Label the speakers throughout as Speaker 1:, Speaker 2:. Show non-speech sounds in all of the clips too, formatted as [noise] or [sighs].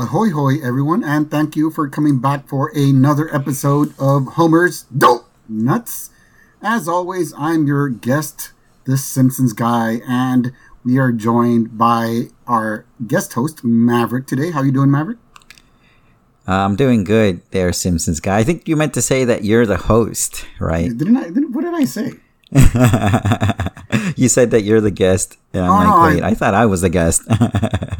Speaker 1: Ahoy, hoy, everyone, and thank you for coming back for another episode of Homer's Dope Nuts. As always, I'm your guest, the Simpsons guy, and we are joined by our guest host, Maverick, today. How you doing, Maverick?
Speaker 2: Uh, I'm doing good there, Simpsons guy. I think you meant to say that you're the host, right?
Speaker 1: Didn't I? Didn't, what did I say? [laughs]
Speaker 2: you said that you're the guest. And I'm
Speaker 1: Oh,
Speaker 2: like, wait,
Speaker 1: I-
Speaker 2: I, thought I was the guest. [laughs]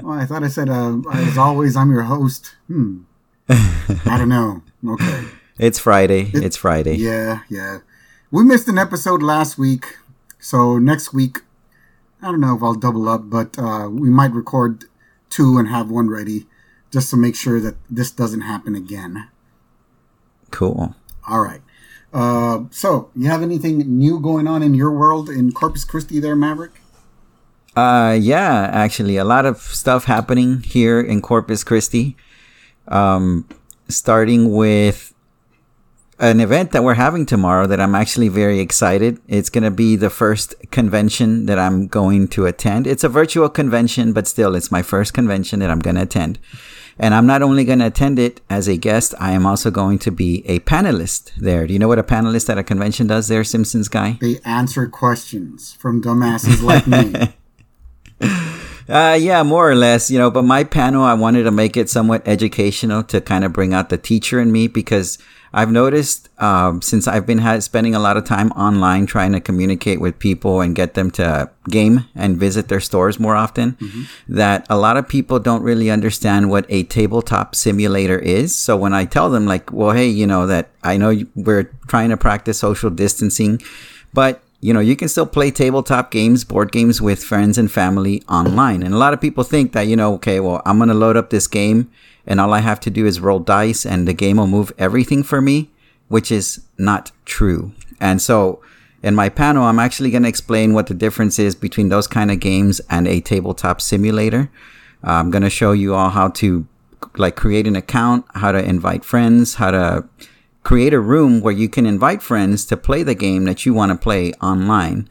Speaker 1: Oh, I thought I said, uh, as always, I'm your host. Hmm. I don't know. Okay.
Speaker 2: it's Friday. it's Friday.
Speaker 1: Yeah, yeah. We missed an episode last week, so next week, I don't know if I'll double up, but uh, we might record two and have one ready just to make sure that this doesn't happen again.
Speaker 2: Cool.
Speaker 1: All right. Uh, so, you have anything new going on in your world in Corpus Christi there, Maverick?
Speaker 2: Uh, yeah, actually, a lot of stuff happening here in Corpus Christi. Um, starting with an event that we're having tomorrow that I'm actually very excited. It's going to be the first convention that I'm going to attend. It's a virtual convention, but still, it's my first convention that I'm going to attend. And I'm not only going to attend it as a guest, I am also going to be a panelist there. Do you know what a panelist at a convention does there, Simpsons guy?
Speaker 1: They answer questions from dumbasses like me. [laughs]
Speaker 2: Uh, yeah, more or less, you know, but my panel, I wanted to make it somewhat educational to kind of bring out the teacher in me because I've noticed, um, since I've been ha- spending a lot of time online trying to communicate with people and get them to game and visit their stores more often, that a lot of people don't really understand what a tabletop simulator is. So when I tell them like, well, hey, you know, that I know we're trying to practice social distancing, but you know, you can still play tabletop games, board games with friends and family online. And a lot of people think that, you know, okay, well, I'm going to load up this game and all I have to do is roll dice and the game will move everything for me, which is not true. And so in my panel, I'm actually going to explain what the difference is between those kind of games and a tabletop simulator. I'm going to show you all how to like create an account, how to invite friends, how to create a room where you can invite friends to play the game that you want to play online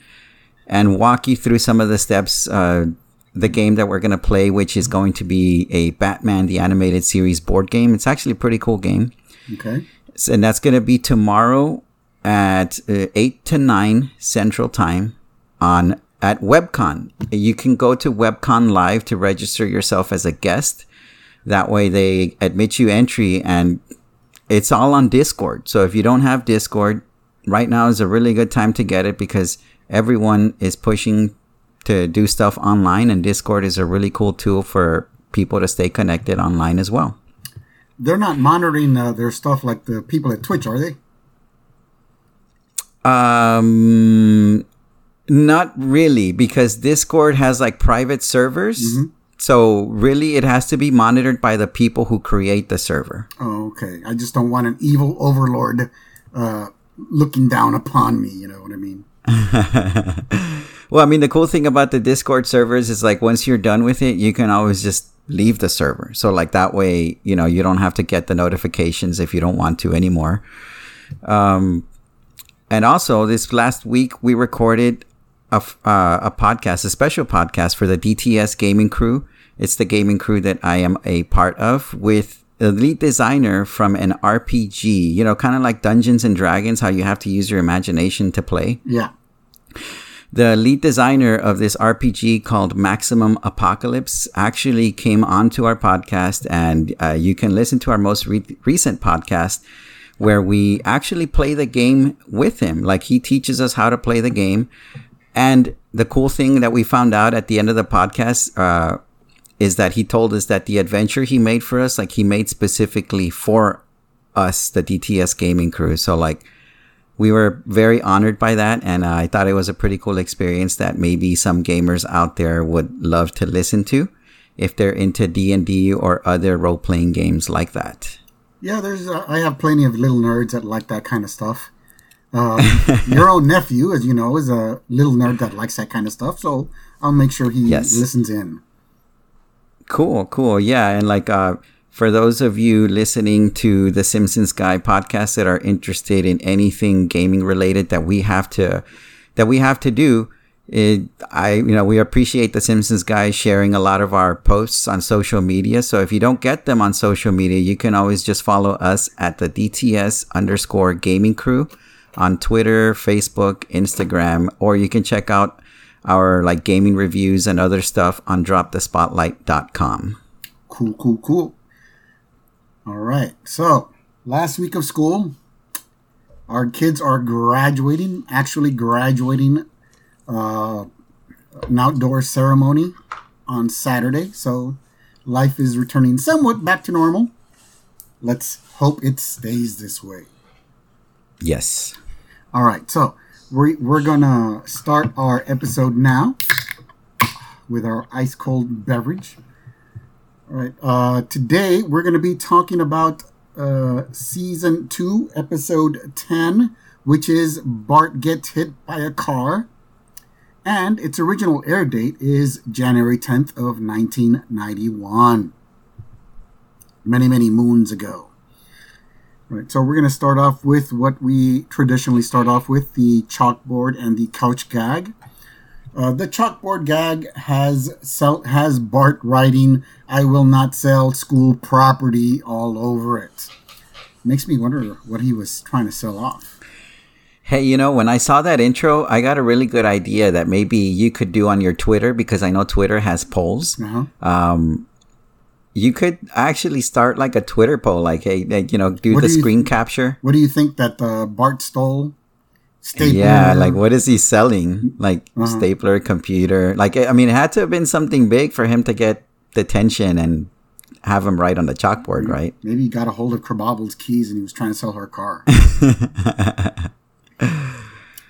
Speaker 2: and walk you through some of the steps uh, the game that we're going to play which is going to be a batman the animated series board game. It's actually a pretty cool game.
Speaker 1: Okay.
Speaker 2: And that's going to be tomorrow at uh, 8 to 9 central time on at webcon. You can go to webcon live to register yourself as a guest. That way they admit you entry and it's all on discord. So if you don't have discord right now is a really good time to get it because everyone is pushing to do stuff online and discord is a really cool tool for people to stay connected online as well
Speaker 1: They're not monitoring uh, their stuff like the people at Twitch, are they?
Speaker 2: Um, not really, because Discord has like private servers. So really, it has to be monitored by the people who create the server.
Speaker 1: Oh, okay. I just don't want an evil overlord uh, looking down upon me. You know what I mean? [laughs]
Speaker 2: Well, I mean, the cool thing about the Discord servers is like once you're done with it, you can always just leave the server. So like that way, you know, you don't have to get the notifications if you don't want to anymore. Um, and also this last week we recorded a, uh, a podcast, a special podcast for the DTS gaming crew. It's the gaming crew that I am a part of with the lead designer from an RPG, you know, kind of like Dungeons and Dragons, how you have to use your imagination to play
Speaker 1: Yeah.
Speaker 2: The lead designer of this RPG called Maximum Apocalypse actually came onto our podcast, and uh, you can listen to our most re- recent podcast where we actually play the game with him. Like he teaches us how to play the game. And the cool thing that we found out at the end of the podcast uh, is that he told us that the adventure he made for us, like he made specifically for us, the DTS gaming crew. So like we were very honored by that and uh, i thought it was a pretty cool experience that maybe some gamers out there would love to listen to if they're into d&d or other role-playing games like that
Speaker 1: Yeah, there's. Uh, I have plenty of little nerds that like that kind of stuff. Um, [laughs] your own nephew, as you know, is a little nerd that likes that kind of stuff. So I'll make sure he
Speaker 2: Yes.
Speaker 1: listens in.
Speaker 2: Cool, cool. Yeah, and like uh for those of you listening to the Simpsons Guy podcast that are interested in anything gaming related that we have to that we have to do, it, I, you know, we appreciate the Simpsons guys sharing a lot of our posts on social media. So if you don't get them on social media, you can always just follow us at the DTS underscore gaming crew on Twitter, Facebook, Instagram, or you can check out our like gaming reviews and other stuff on dropthespotlight.com.
Speaker 1: Cool, cool, cool. All right. So last week of school, our kids are graduating, actually graduating uh, an outdoor ceremony on Saturday. So life is returning somewhat back to normal. Let's hope it stays this way.
Speaker 2: Yes.
Speaker 1: All right. So we're, we're going to start our episode now with our ice cold beverage. All right. Uh, today we're going to be talking about uh, season two, episode 10, which is Bart Gets Hit by a Car. And its original air date is January 10th of 1991. Many, many moons ago. Right, so we're going to start off with what we traditionally start off with the chalkboard and the couch gag. Uh, the chalkboard gag has sell, has Bart writing "I will not sell school property" all over it. Makes me wonder what he was trying to sell off.
Speaker 2: Hey, you know, when I saw that intro, I got a really good idea that maybe you could do on your Twitter because I know Twitter has polls.
Speaker 1: Uh-huh.
Speaker 2: Um, you could actually start like a Twitter poll, like, hey, like, you know, do
Speaker 1: What
Speaker 2: the
Speaker 1: do
Speaker 2: screen capture.
Speaker 1: What do you think that uh, Bart stole? Stapler.
Speaker 2: Yeah, like what is he selling? Like
Speaker 1: Uh-huh.
Speaker 2: stapler, computer. Like I mean, it had to have been something big for him to get the attention and have him write on the chalkboard,
Speaker 1: Mm-hmm.
Speaker 2: right?
Speaker 1: Maybe he got a hold of Krabappel's keys and he was trying to sell her car. [laughs]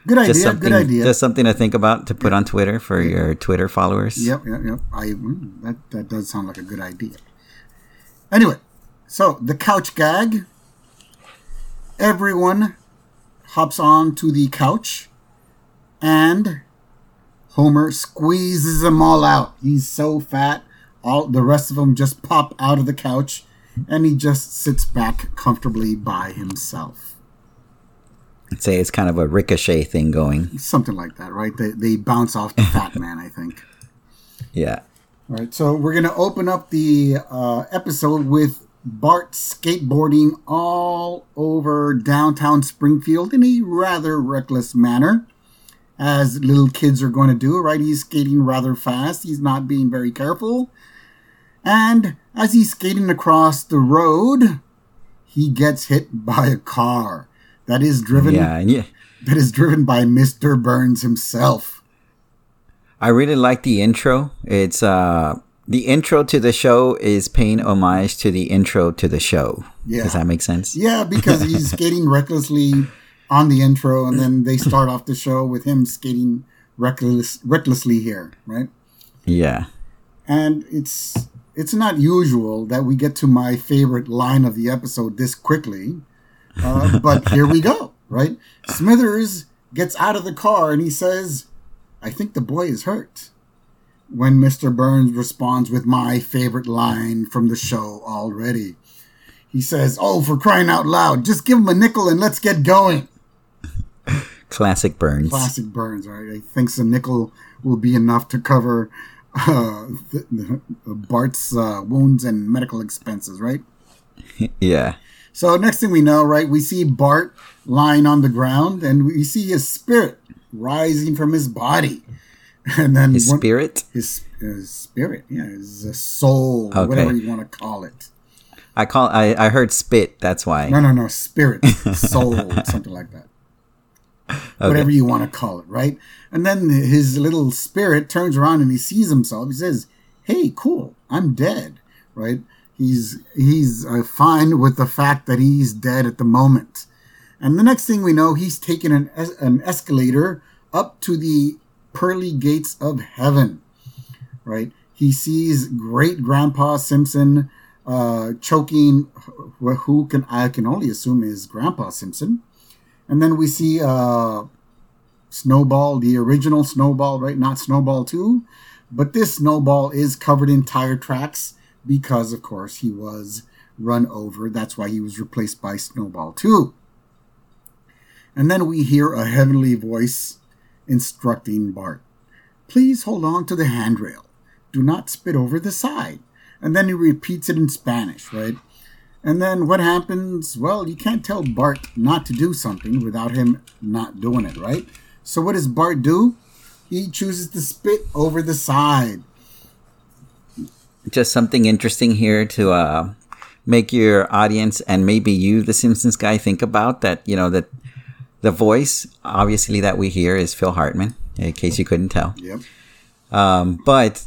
Speaker 1: good idea.
Speaker 2: Just something,
Speaker 1: Good idea.
Speaker 2: just something to think about to put on Twitter for your Twitter followers.
Speaker 1: Yep, yep, yep. I mm, that that does sound like a good idea. Anyway, so the couch gag. Everyone hops on to the couch, and Homer squeezes them all out. He's so fat, all the rest of them just pop out of the couch, and he just sits back comfortably by himself.
Speaker 2: I'd say it's kind of a ricochet thing going.
Speaker 1: Something like that, right? They they bounce off the fat [laughs] man, I think.
Speaker 2: Yeah.
Speaker 1: All right, so we're going to open up the uh, episode with Bart skateboarding all over downtown Springfield in a rather reckless manner, as little kids are going to do, right? He's skating rather fast, he's not being very careful. And as he's skating across the road, he gets hit by a car that is driven
Speaker 2: Yeah, and yeah.
Speaker 1: that is driven by Mr. Burns himself.
Speaker 2: I really like the intro. It's uh the intro to the show is paying homage to the intro to the show.
Speaker 1: Yeah.
Speaker 2: Does that make sense?
Speaker 1: Yeah, because he's [laughs] skating recklessly on the intro, and then they start off the show with him skating reckless, recklessly here, right?
Speaker 2: Yeah.
Speaker 1: And it's it's not usual that we get to my favorite line of the episode this quickly, uh, [laughs] but here we go, right? Smithers gets out of the car and he says, "I think the boy is hurt." When Mr. Burns responds with my favorite line from the show already. He says, Oh, for crying out loud, just give him a nickel and let's get going.
Speaker 2: Classic Burns.
Speaker 1: Classic Burns, right? I think a nickel will be enough to cover uh, the, the, Bart's uh, wounds and medical expenses, right? [laughs]
Speaker 2: yeah.
Speaker 1: So, next thing we know, right, we see Bart lying on the ground and we see his spirit rising from his body. [laughs] And then
Speaker 2: His
Speaker 1: one-
Speaker 2: spirit.
Speaker 1: his, his spirit, yeah, his uh, soul,
Speaker 2: Okay.
Speaker 1: whatever you want to call it.
Speaker 2: I call I, I heard spit, that's why.
Speaker 1: No, no, no, spirit, [laughs] soul, something like that. Whatever you want to call it, right? And then his little spirit turns around and he sees himself. He says, "Hey, cool, I'm dead." Right? He's he's uh, fine with the fact that he's dead at the moment. And the next thing we know, he's taken an an escalator up to the pearly gates of heaven. Right? He sees great Grandpa Simpson uh, choking who can I can only assume is Grandpa Simpson. And then we see uh, Snowball, the original Snowball, right? Not Snowball 2. But this Snowball is covered in tire tracks because, of course, he was run over. That's why he was replaced by Snowball 2. And then we hear a heavenly voice instructing Bart. Please hold on to the handrail. Do not spit over the side. And then he repeats it in Spanish, right? And then what happens? Well, you can't tell Bart not to do something without him not doing it, right? So what does Bart do? He chooses to spit over the side.
Speaker 2: Just something interesting here to uh, make your audience and maybe you, the Simpsons guy, think about that. You know that the voice, obviously, that we hear is Phil Hartman. In case you couldn't tell.
Speaker 1: Yep.
Speaker 2: Um, but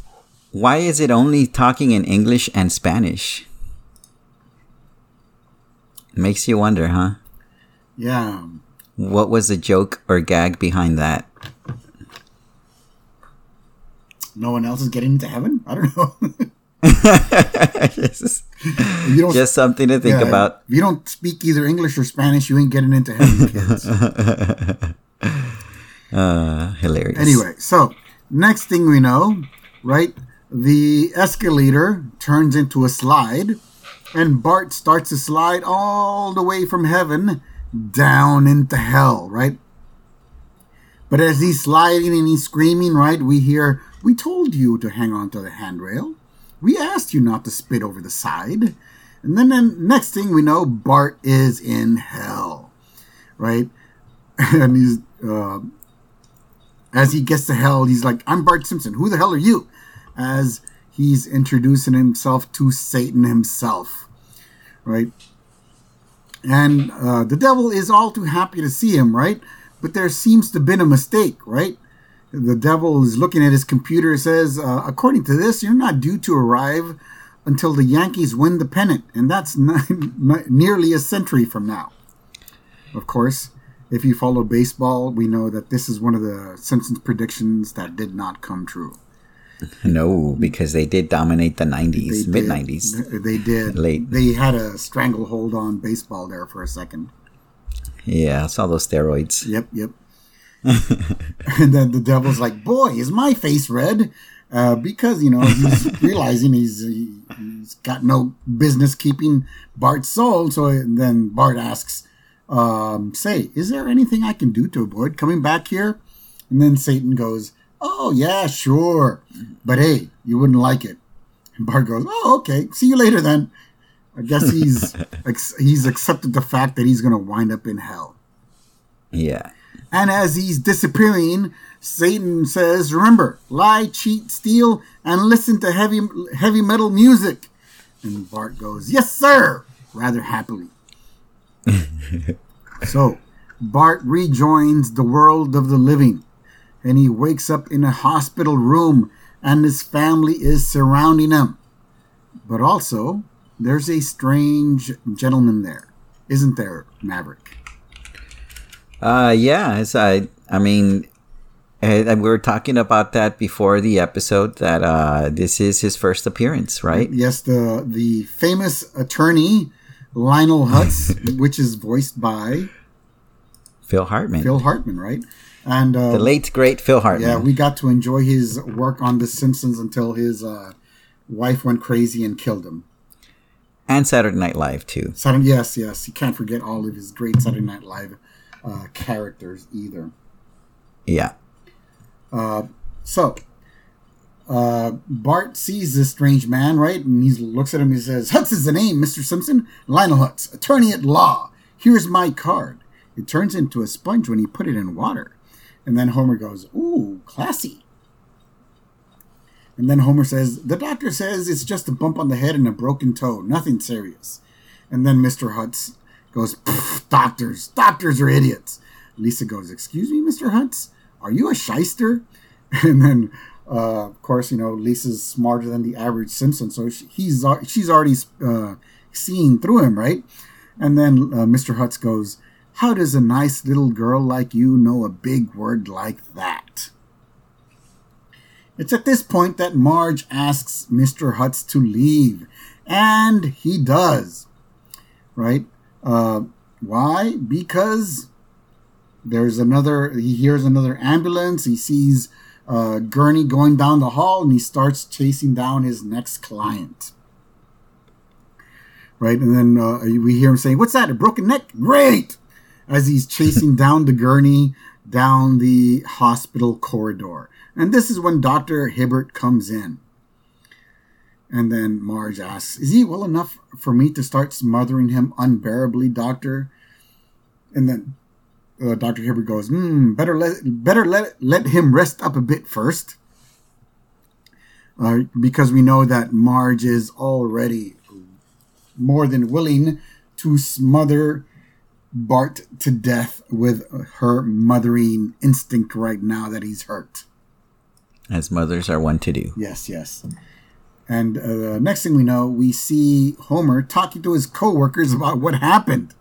Speaker 2: why is it only talking in English and Spanish? Makes you wonder, huh?
Speaker 1: Yeah.
Speaker 2: What was the joke or gag behind that?
Speaker 1: No one else is getting into heaven? I don't know. [laughs] [laughs] you don't,
Speaker 2: just something to think
Speaker 1: yeah,
Speaker 2: about.
Speaker 1: If you don't speak either English or Spanish, you ain't getting into heaven, kids. [laughs]
Speaker 2: Uh, hilarious.
Speaker 1: Anyway, so next thing we know, right? The escalator turns into a slide, and Bart starts to slide all the way from heaven down into hell, right? But as he's sliding and he's screaming, right, we hear, We told you to hang on to the handrail. We asked you not to spit over the side. And then, then next thing we know, Bart is in hell, right? [laughs] And he's, uh, as he gets to hell, he's like, I'm Bart Simpson. Who the hell are you? As he's introducing himself to Satan himself, right? And uh, the devil is all too happy to see him, right? But there seems to have been a mistake, right? The devil is looking at his computer, says, uh, according to this, you're not due to arrive until the Yankees win the pennant, and that's [laughs] nearly a century from now. Of course, if you follow baseball, we know that this is one of the Simpsons predictions that did not come true. [laughs]
Speaker 2: No, because they did dominate the 90s, mid 90s.
Speaker 1: They did.
Speaker 2: Late.
Speaker 1: They had a stranglehold on baseball there for a second.
Speaker 2: Yeah, I saw those steroids.
Speaker 1: Yep, yep. And [laughs] then the devil's like, "Boy, is my face red?" Uh, because you know he's [laughs] realizing he's he, he's got no business keeping Bart's soul. So then Bart asks, um, "Say, is there anything I can do to avoid coming back here?" And then Satan goes, "Oh yeah, sure, but hey, you wouldn't like it." And Bart goes, "Oh okay, see you later then." I guess he's [laughs] he's accepted the fact that he's going to wind up in hell.
Speaker 2: Yeah.
Speaker 1: And as he's disappearing, Satan says, "Remember, lie, cheat, steal, and listen to heavy heavy metal music." And Bart goes, "Yes, sir," rather happily. [laughs] so, Bart rejoins the world of the living, and he wakes up in a hospital room, and his family is surrounding him. But also, there's a strange gentleman there, isn't there, Maverick?
Speaker 2: Uh, yeah, it's, I, I mean, eh, we were talking about that before the episode that uh, this is his first appearance, right?
Speaker 1: Yes, the the famous attorney Lionel Hutz, [laughs] which is voiced by
Speaker 2: Phil Hartman.
Speaker 1: Phil Hartman, right? And uh,
Speaker 2: the late great Phil Hartman.
Speaker 1: yeah, we got to enjoy his work on The Simpsons until his uh, wife went crazy and killed him.
Speaker 2: and Saturday Night Live too.
Speaker 1: Saturday, yes, yes, you can't forget all of his great Saturday Night Live uh, characters either.
Speaker 2: Yeah.
Speaker 1: So, uh, Bart sees this strange man, right? And he looks at him and he says, Hutz is the name, Mr. Simpson. Lionel Hutz, attorney at law. Here's my card. It turns into a sponge when you put it in water. And then Homer goes, Ooh, classy. And then Homer says, The doctor says it's just a bump on the head and a broken toe, nothing serious. And then Mr. Hutz goes, "Pfft, Doctors, doctors are idiots. Lisa goes, Excuse me, Mr. Hutz? Are you a shyster? [laughs] And then, uh, of course, you know, Lisa's smarter than the average Simpson, so she, he's she's already uh, seeing through him, right? And then uh, Mr. Hutz goes, How does a nice little girl like you know a big word like that? It's at this point that Marge asks Mr. Hutz to leave, and he does, right? Uh, why? Because there's another, he hears another ambulance, he sees uh, Gurney going down the hall, and he starts chasing down his next client. Right? And then uh, we hear him saying, What's that? A broken neck? Great! As he's chasing down the gurney down the hospital corridor. And this is when Dr. Hibbert comes in. And then Marge asks, Is he well enough for me to start smothering him unbearably, Doctor? And then uh, Dr. Hibbert goes, Hmm, better let better let let him rest up a bit first. Uh, because we know that Marge is already more than willing to smother Bart to death with her mothering instinct right now that he's hurt.
Speaker 2: As mothers are one to do.
Speaker 1: Yes, yes. And uh, next thing we know, we see Homer talking to his coworkers about what happened.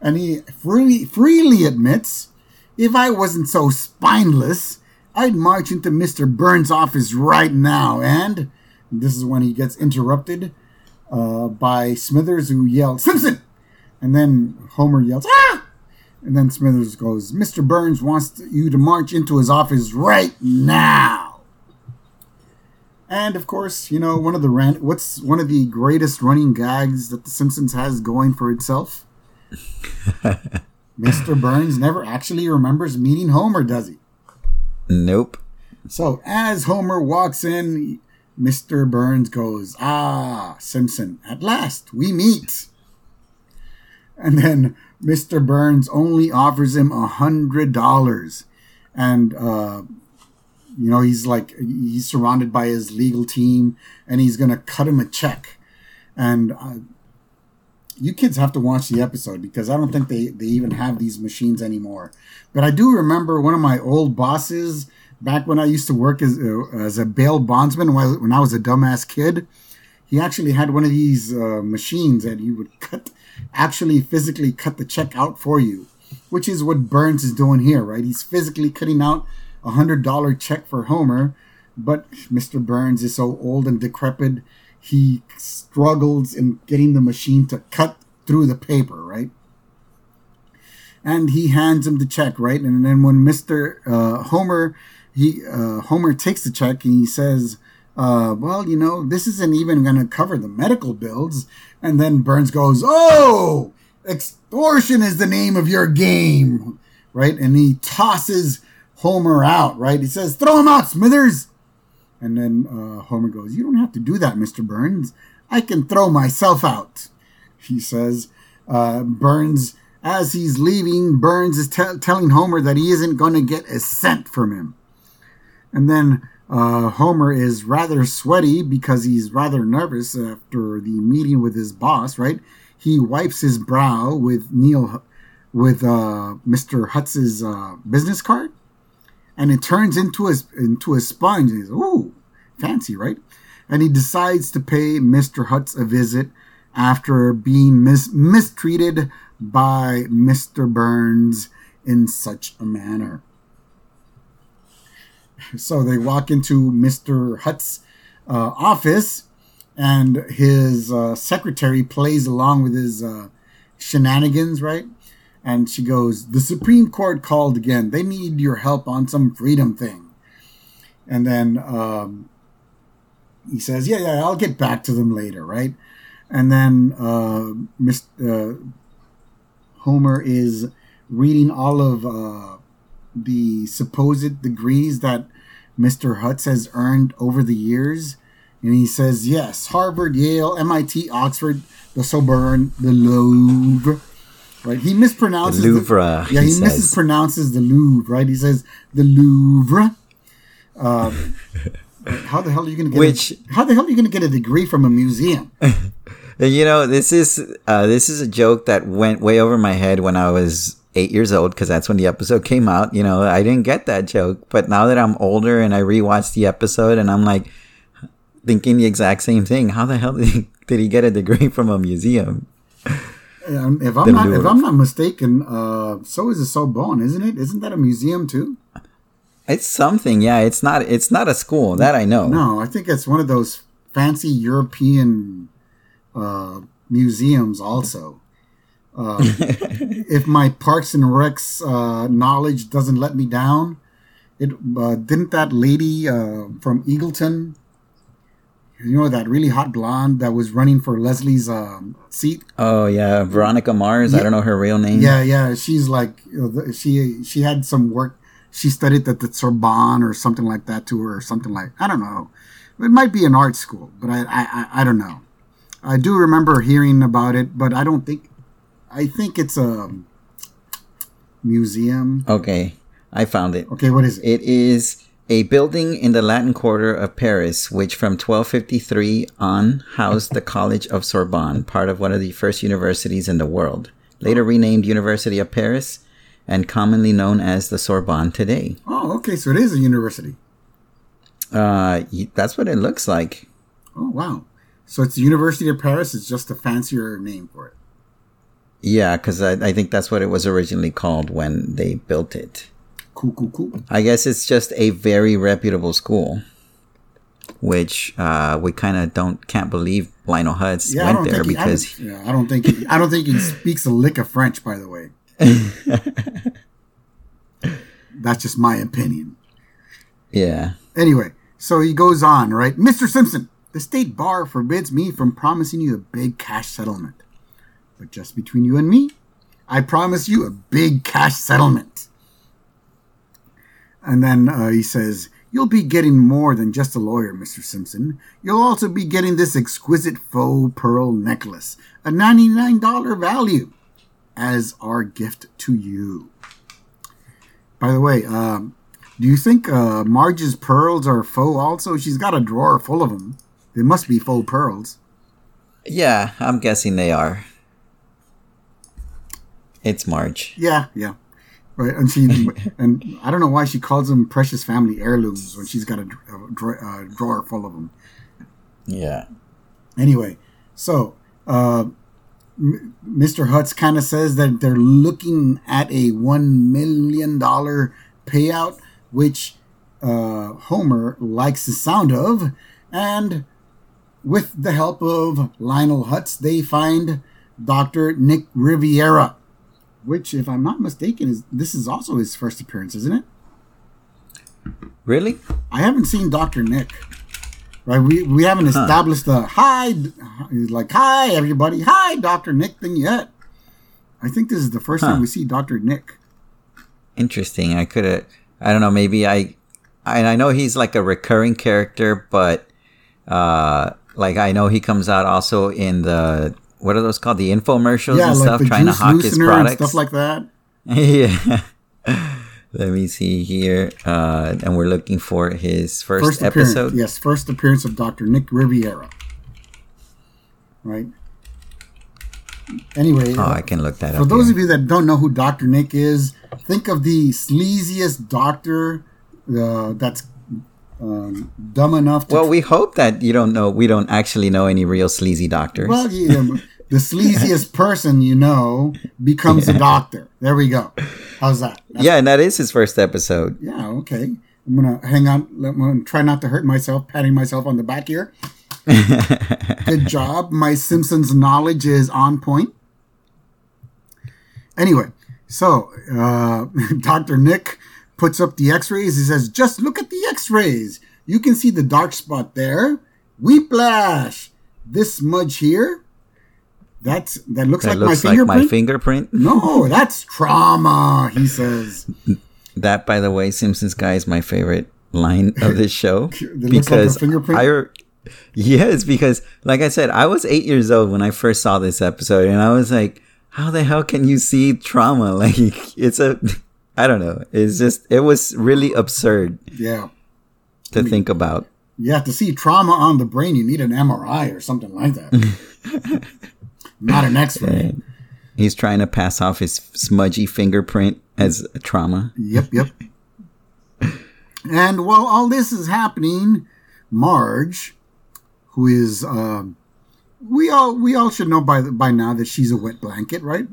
Speaker 1: And he freely, freely admits, if I wasn't so spineless, I'd march into Mr. Burns' office right now. And this is when he gets interrupted uh, by Smithers, who yelled, Simpson! And then Homer yells, Ah! And then Smithers goes, Mr. Burns wants you to march into his office right now. And of course, you know, one of the ran- what's one of the greatest running gags that The Simpsons has going for itself? [laughs] Mr. Burns never actually remembers meeting Homer, does he?
Speaker 2: Nope.
Speaker 1: So as Homer walks in, Mr. Burns goes, Ah, Simpson, at last we meet. And then Mr. Burns only offers him a hundred dollars. And, uh, you know, he's like, he's surrounded by his legal team and he's to cut him a check. And uh, you kids have to watch the episode because I don't think they, they even have these machines anymore. But I do remember one of my old bosses back when I used to work as, uh, as a bail bondsman when I was a dumbass kid. He actually had one of these uh, machines that he would cut actually physically cut the check out for you, which is what Burns is doing here, right? He's physically cutting out a hundred dollar check for Homer, but Mr. Burns is so old and decrepit, he struggles in getting the machine to cut through the paper, right? And he hands him the check, right? And then when Mr. Uh, Homer, he uh, Homer takes the check and he says, uh, well, you know, this isn't even going to cover the medical bills. And then Burns goes, oh, extortion is the name of your game, right? And he tosses Homer out, right? He says, throw him out, Smithers. And then uh, Homer goes, you don't have to do that, Mr. Burns. I can throw myself out. He says, uh, Burns, as he's leaving, Burns is t- telling Homer that he isn't going to get a cent from him. And then uh, Homer is rather sweaty because he's rather nervous after the meeting with his boss. Right? He wipes his brow with Neil, with uh, Mr. Hutz's uh, business card, and it turns into a into a sponge. He's ooh, fancy, right? And he decides to pay Mr. Hutz a visit after being mis- mistreated by Mr. Burns in such a manner. So they walk into Mr. Hutz's uh, office, and his uh, secretary plays along with his uh, shenanigans, right? And she goes, The Supreme Court called again. They need your help on some freedom thing. And then um, he says, Yeah, yeah, I'll get back to them later, right? And then uh, Mr. Uh, Homer is reading all of uh, the supposed degrees that Mr. Hutz has earned over the years. And he says, yes, Harvard, Yale, MIT, Oxford, the Sorbonne, the Louvre. Right? He mispronounces
Speaker 2: the Louvre.
Speaker 1: The, yeah, he, he mispronounces the Louvre, right? He says the Louvre. Um, [laughs] how the hell are you going to get?
Speaker 2: Which?
Speaker 1: A, how the hell are you going to get a degree from a museum? [laughs]
Speaker 2: you know, this is uh, this is a joke that went way over my head when I was eight years old because that's when the episode came out. You know, I didn't get that joke, but now that I'm older and I rewatched the episode and I'm like thinking the exact same thing. How the hell did [laughs] he, did he get a degree from a museum?
Speaker 1: If I'm not if I'm not mistaken, uh, so is the Sorbonne, isn't it? Isn't that a museum too?
Speaker 2: It's something, yeah. It's not. It's not a school that I know.
Speaker 1: No, I think it's one of those fancy European uh, museums. Also, uh, [laughs] if my Parks and Recs uh, knowledge doesn't let me down, it uh, didn't that lady uh, from Eagleton you know that really hot blonde that was running for Leslie's um, seat.
Speaker 2: Oh yeah, Veronica Mars.
Speaker 1: Yeah.
Speaker 2: I don't know her real name.
Speaker 1: Yeah, yeah. She's like she she had some work she studied at the Sorbonne or something like that to her, or something like I don't know. It might be an art school, but I I, I, I don't know. I do remember hearing about it, but I don't think. I think it's a museum.
Speaker 2: Okay, I found it.
Speaker 1: Okay, what is it?
Speaker 2: It is a building in the Latin Quarter of Paris, which from 1253 on housed the College of Sorbonne, part of one of the first universities in the world. Later renamed University of Paris and commonly known as the Sorbonne today.
Speaker 1: Oh, okay, so it is a university.
Speaker 2: Uh, that's what it looks like.
Speaker 1: Oh, wow. So it's the University of Paris. It's just a fancier name for it.
Speaker 2: Yeah, because I, I think that's what it was originally called when they built it.
Speaker 1: Cool, cool, cool.
Speaker 2: I guess it's just a very reputable school, which uh, we kind of don't can't believe Lionel Hutz
Speaker 1: Yeah,
Speaker 2: went there
Speaker 1: think he, I
Speaker 2: because
Speaker 1: don't, yeah, I don't think he, I don't think he speaks a lick of French. By the way, [laughs] that's just my opinion.
Speaker 2: yeah,
Speaker 1: Anyway, so he goes on, right? Mr. Simpson, the state bar forbids me from promising you a big cash settlement. But just between you and me, I promise you a big cash settlement. And then uh, he says, You'll be getting more than just a lawyer, Mr. Simpson. You'll also be getting this exquisite faux pearl necklace, a $99 value, as our gift to you. By the way, um, do you think uh, Marge's pearls are faux also? She's got a drawer full of them. They must be faux pearls.
Speaker 2: yeah. I'm guessing they are. It's Marge.
Speaker 1: Yeah, yeah. Right, and she [laughs] and I don't know why she calls them precious family heirlooms when she's got a, dr- a dra- uh, drawer full of them.
Speaker 2: Yeah.
Speaker 1: Anyway, so uh, M- Mr. Hutz kind of says that they're looking at a one million dollar payout, which uh, Homer likes the sound of, and with the help of Lionel Hutz, they find Doctor Nick Riviera, which, if I'm not mistaken, is this is also his first appearance, isn't it?
Speaker 2: Really?
Speaker 1: I haven't seen Doctor Nick. Right, we we haven't established the hi, He's like hi everybody, hi Doctor Nick thing yet. I think this is the first
Speaker 2: Huh.
Speaker 1: time we see Doctor Nick.
Speaker 2: Interesting. I could have. I don't know. Maybe I. And I know he's like a recurring character, but uh, like I know he comes out also in the what are those called? The infomercials
Speaker 1: Yeah,
Speaker 2: and
Speaker 1: like
Speaker 2: stuff, trying to hawk his products.
Speaker 1: stuff like that. [laughs]
Speaker 2: yeah. Let me see here. Uh, and we're looking for his first,
Speaker 1: First
Speaker 2: episode.
Speaker 1: yes, first appearance of Doctor Nick Riviera. Right. Anyway,
Speaker 2: Oh,
Speaker 1: uh,
Speaker 2: I can look that
Speaker 1: For
Speaker 2: up.
Speaker 1: For those
Speaker 2: here.
Speaker 1: of you that don't know who Dr. Nick is, think of the sleaziest doctor uh, that's um, dumb enough to.
Speaker 2: well, we hope that you don't know. We don't actually know any real sleazy doctors.
Speaker 1: Well, yeah, [laughs] the sleaziest person you know becomes a doctor. There we go. How's that? That's-
Speaker 2: yeah, and that is his first episode.
Speaker 1: yeah, okay. I'm going to hang on. I'm to try not to hurt myself, patting myself on the back here. [laughs] Good job. My Simpsons knowledge is on point. Anyway, so uh, [laughs] Dr. Nick puts up the x rays. He says, Just look at the x rays. You can see the dark spot there. Whiplash. This smudge here. That's that looks
Speaker 2: That
Speaker 1: like my
Speaker 2: looks like
Speaker 1: fingerprint.
Speaker 2: my fingerprint. [laughs]
Speaker 1: no, that's trauma, he says. [laughs]
Speaker 2: That, by the way, Simpsons guy is my favorite line of this [laughs] show
Speaker 1: like
Speaker 2: because
Speaker 1: fingerprint?
Speaker 2: I. Yes, because like I said, I was eight years old when I first saw this episode, and I was like, "How the hell can you see trauma? Like it's a, I don't know. It's just it was really absurd
Speaker 1: Yeah.
Speaker 2: to think about.
Speaker 1: Yeah, to see trauma on the brain, you need an MRI or something like that. [laughs] Not an X ray.
Speaker 2: And he's trying to pass off his smudgy fingerprint as trauma.
Speaker 1: Yep, yep. And while all this is happening, Marge, who is um, we all we all should know by by now that she's a wet blanket, right?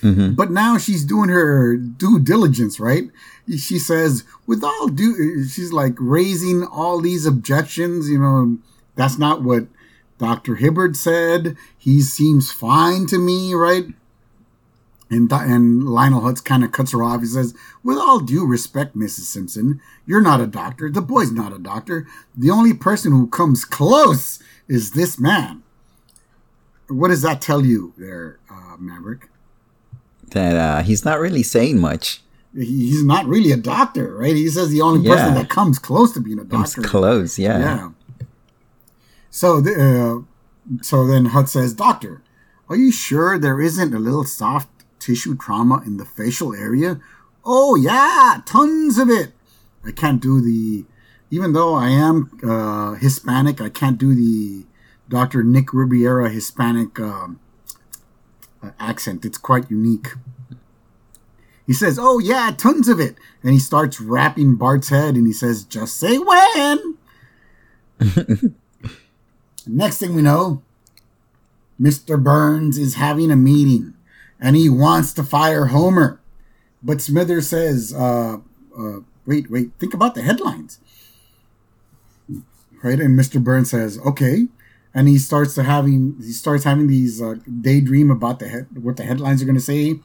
Speaker 2: Hmm
Speaker 1: But now she's doing her due diligence, right? She says, with all due, she's like raising all these objections. You know, that's not what Dr. Hibbert said. He seems fine to me, right? And, and Lionel Hutz kind of cuts her off. He says, with all due respect, Mrs. Simpson, you're not a doctor. The boy's not a doctor. The only person who comes close is this man. What does that tell you there, uh, Maverick?
Speaker 2: That uh, he's not really saying much.
Speaker 1: he's not really a doctor, right? He says the only person that comes close to being a
Speaker 2: Comes
Speaker 1: doctor.
Speaker 2: close, yeah.
Speaker 1: Yeah. So, the, uh, so then Hut says, Doctor, are you sure there isn't a little soft tissue trauma in the facial area? Oh, yeah, tons of it. I can't do the, even though I am uh, Hispanic, I can't do the Dr. Nick Riviera Hispanic um, accent. It's quite unique. He says, Oh, yeah, tons of it. And he starts rapping Bart's head and he says, Just say when. [laughs] Next thing we know, Mr. Burns is having a meeting and he wants to fire Homer. But Smithers says, uh, uh, wait, wait, think about the headlines. Right? And Mr. Burns says, okay. And he starts to having he starts having these uh, daydream about the head, what the headlines are going to say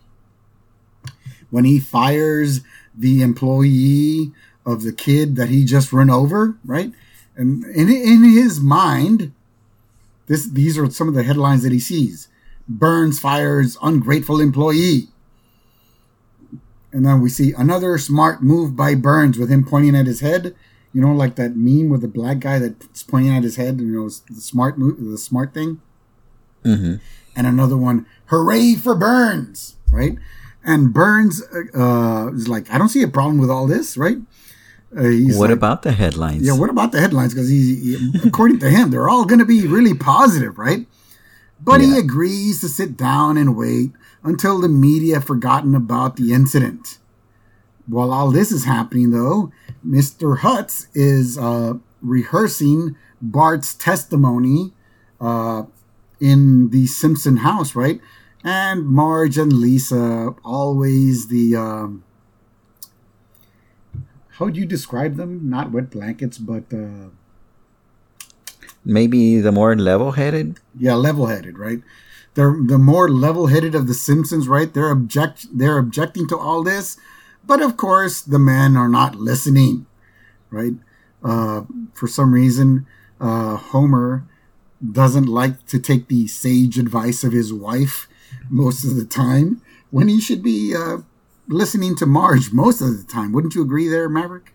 Speaker 1: when he fires the employee of the kid that he just run over, right? And in in his mind, this these are some of the headlines that he sees. Burns fires ungrateful employee. And then we see another smart move by Burns with him pointing at his head. You know, like that meme with the black guy that's pointing at his head. You know, the smart move, the smart thing.
Speaker 2: hmm
Speaker 1: And another one, hooray for Burns, right? And Burns uh, is like, I don't see a problem with all this, right? Uh,
Speaker 2: What
Speaker 1: like,
Speaker 2: about the headlines?
Speaker 1: yeah, what about the headlines? Because he, he- according to him, they're all going to be really positive, right? But he agrees to sit down and wait until the media have forgotten about the incident. While all this is happening, though, Mr. Hutz is uh, rehearsing Bart's testimony uh, in the Simpson house, right? And Marge and Lisa, always the. Um, how would you describe them? Not wet blankets, but. Uh,
Speaker 2: Maybe the more level-headed.
Speaker 1: yeah, level-headed, right? They're the more level-headed of the Simpsons, right? They're object they're objecting to all this, but of course the men are not listening, right? Uh, for some reason, uh, Homer doesn't like to take the sage advice of his wife most of the time when he should be uh, listening to Marge most of the time. Wouldn't you agree there, Maverick?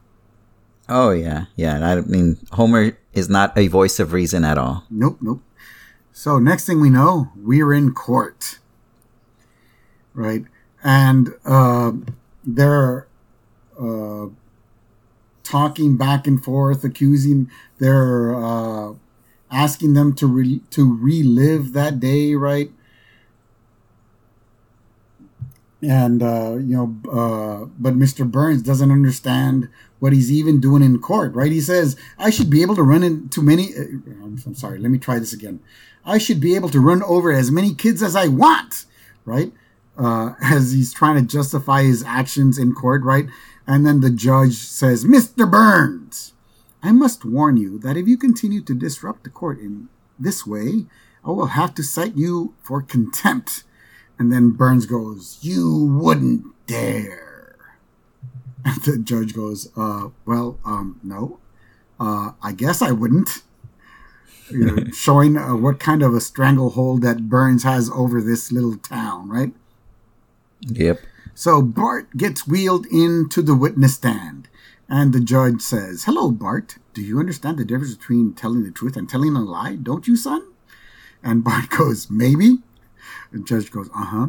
Speaker 2: Oh yeah, yeah. I mean, Homer is not a voice of reason at all.
Speaker 1: Nope, nope. So next thing we know, we're in court, right? And uh, they're uh, talking back and forth, accusing. They're uh, asking them to re- to relive that day, right? And uh, you know, uh, but Mr. Burns doesn't understand what he's even doing in court, right? He says, "I should be able to run into many." I'm, I'm sorry. Let me try this again. I should be able to run over as many kids as I want, right? Uh, [laughs] as he's trying to justify his actions in court, right? And then the judge says, "Mr. Burns, I must warn you that if you continue to disrupt the court in this way, I will have to cite you for contempt." And then Burns goes, "You wouldn't dare." [laughs] And the judge goes, uh, "Well, um, no, uh, I guess I wouldn't." You know, [laughs] showing uh, what kind of a stranglehold that Burns has over this little town, right?
Speaker 2: Yep.
Speaker 1: So Bart gets wheeled into the witness stand, and the judge says, Hello, Bart. Do you understand the difference between telling the truth and telling a lie? Don't you, son? And Bart [laughs] goes, Maybe. The judge goes, Uh huh.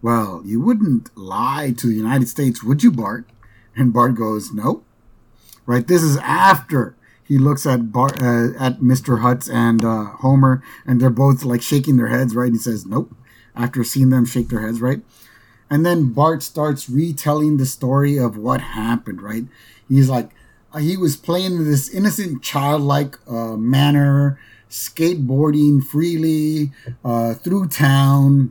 Speaker 1: Well, you wouldn't lie to the United States, would you, Bart? And Bart goes, Nope. Right? This is after he looks at Bart, uh, at Mr. Hutz and uh, Homer, and they're both like shaking their heads, right? And he says, Nope. After seeing them shake their heads, right? And then Bart starts retelling the story of what happened, right? He's like, uh, he was playing this innocent, childlike uh, manner, skateboarding freely uh, through town,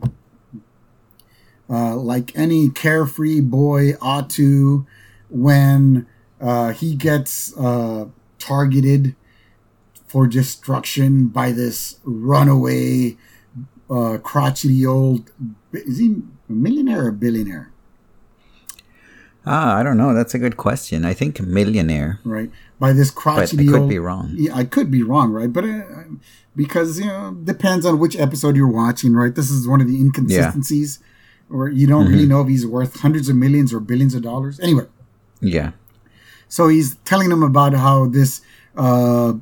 Speaker 1: uh, like any carefree boy ought to, when uh, he gets uh, targeted for destruction by this runaway, crotchety old. Is he a millionaire or a billionaire?
Speaker 2: Ah, I don't know. That's a good question. I think millionaire,
Speaker 1: right? By this crotchety.
Speaker 2: but I could
Speaker 1: old.
Speaker 2: be wrong.
Speaker 1: Yeah, I could be wrong, right? But uh, because you know, depends on which episode you're watching, right? This is one of the inconsistencies or you don't really know if he's worth hundreds of millions or billions of dollars. Anyway,
Speaker 2: Yeah.
Speaker 1: so he's telling them about how this uh,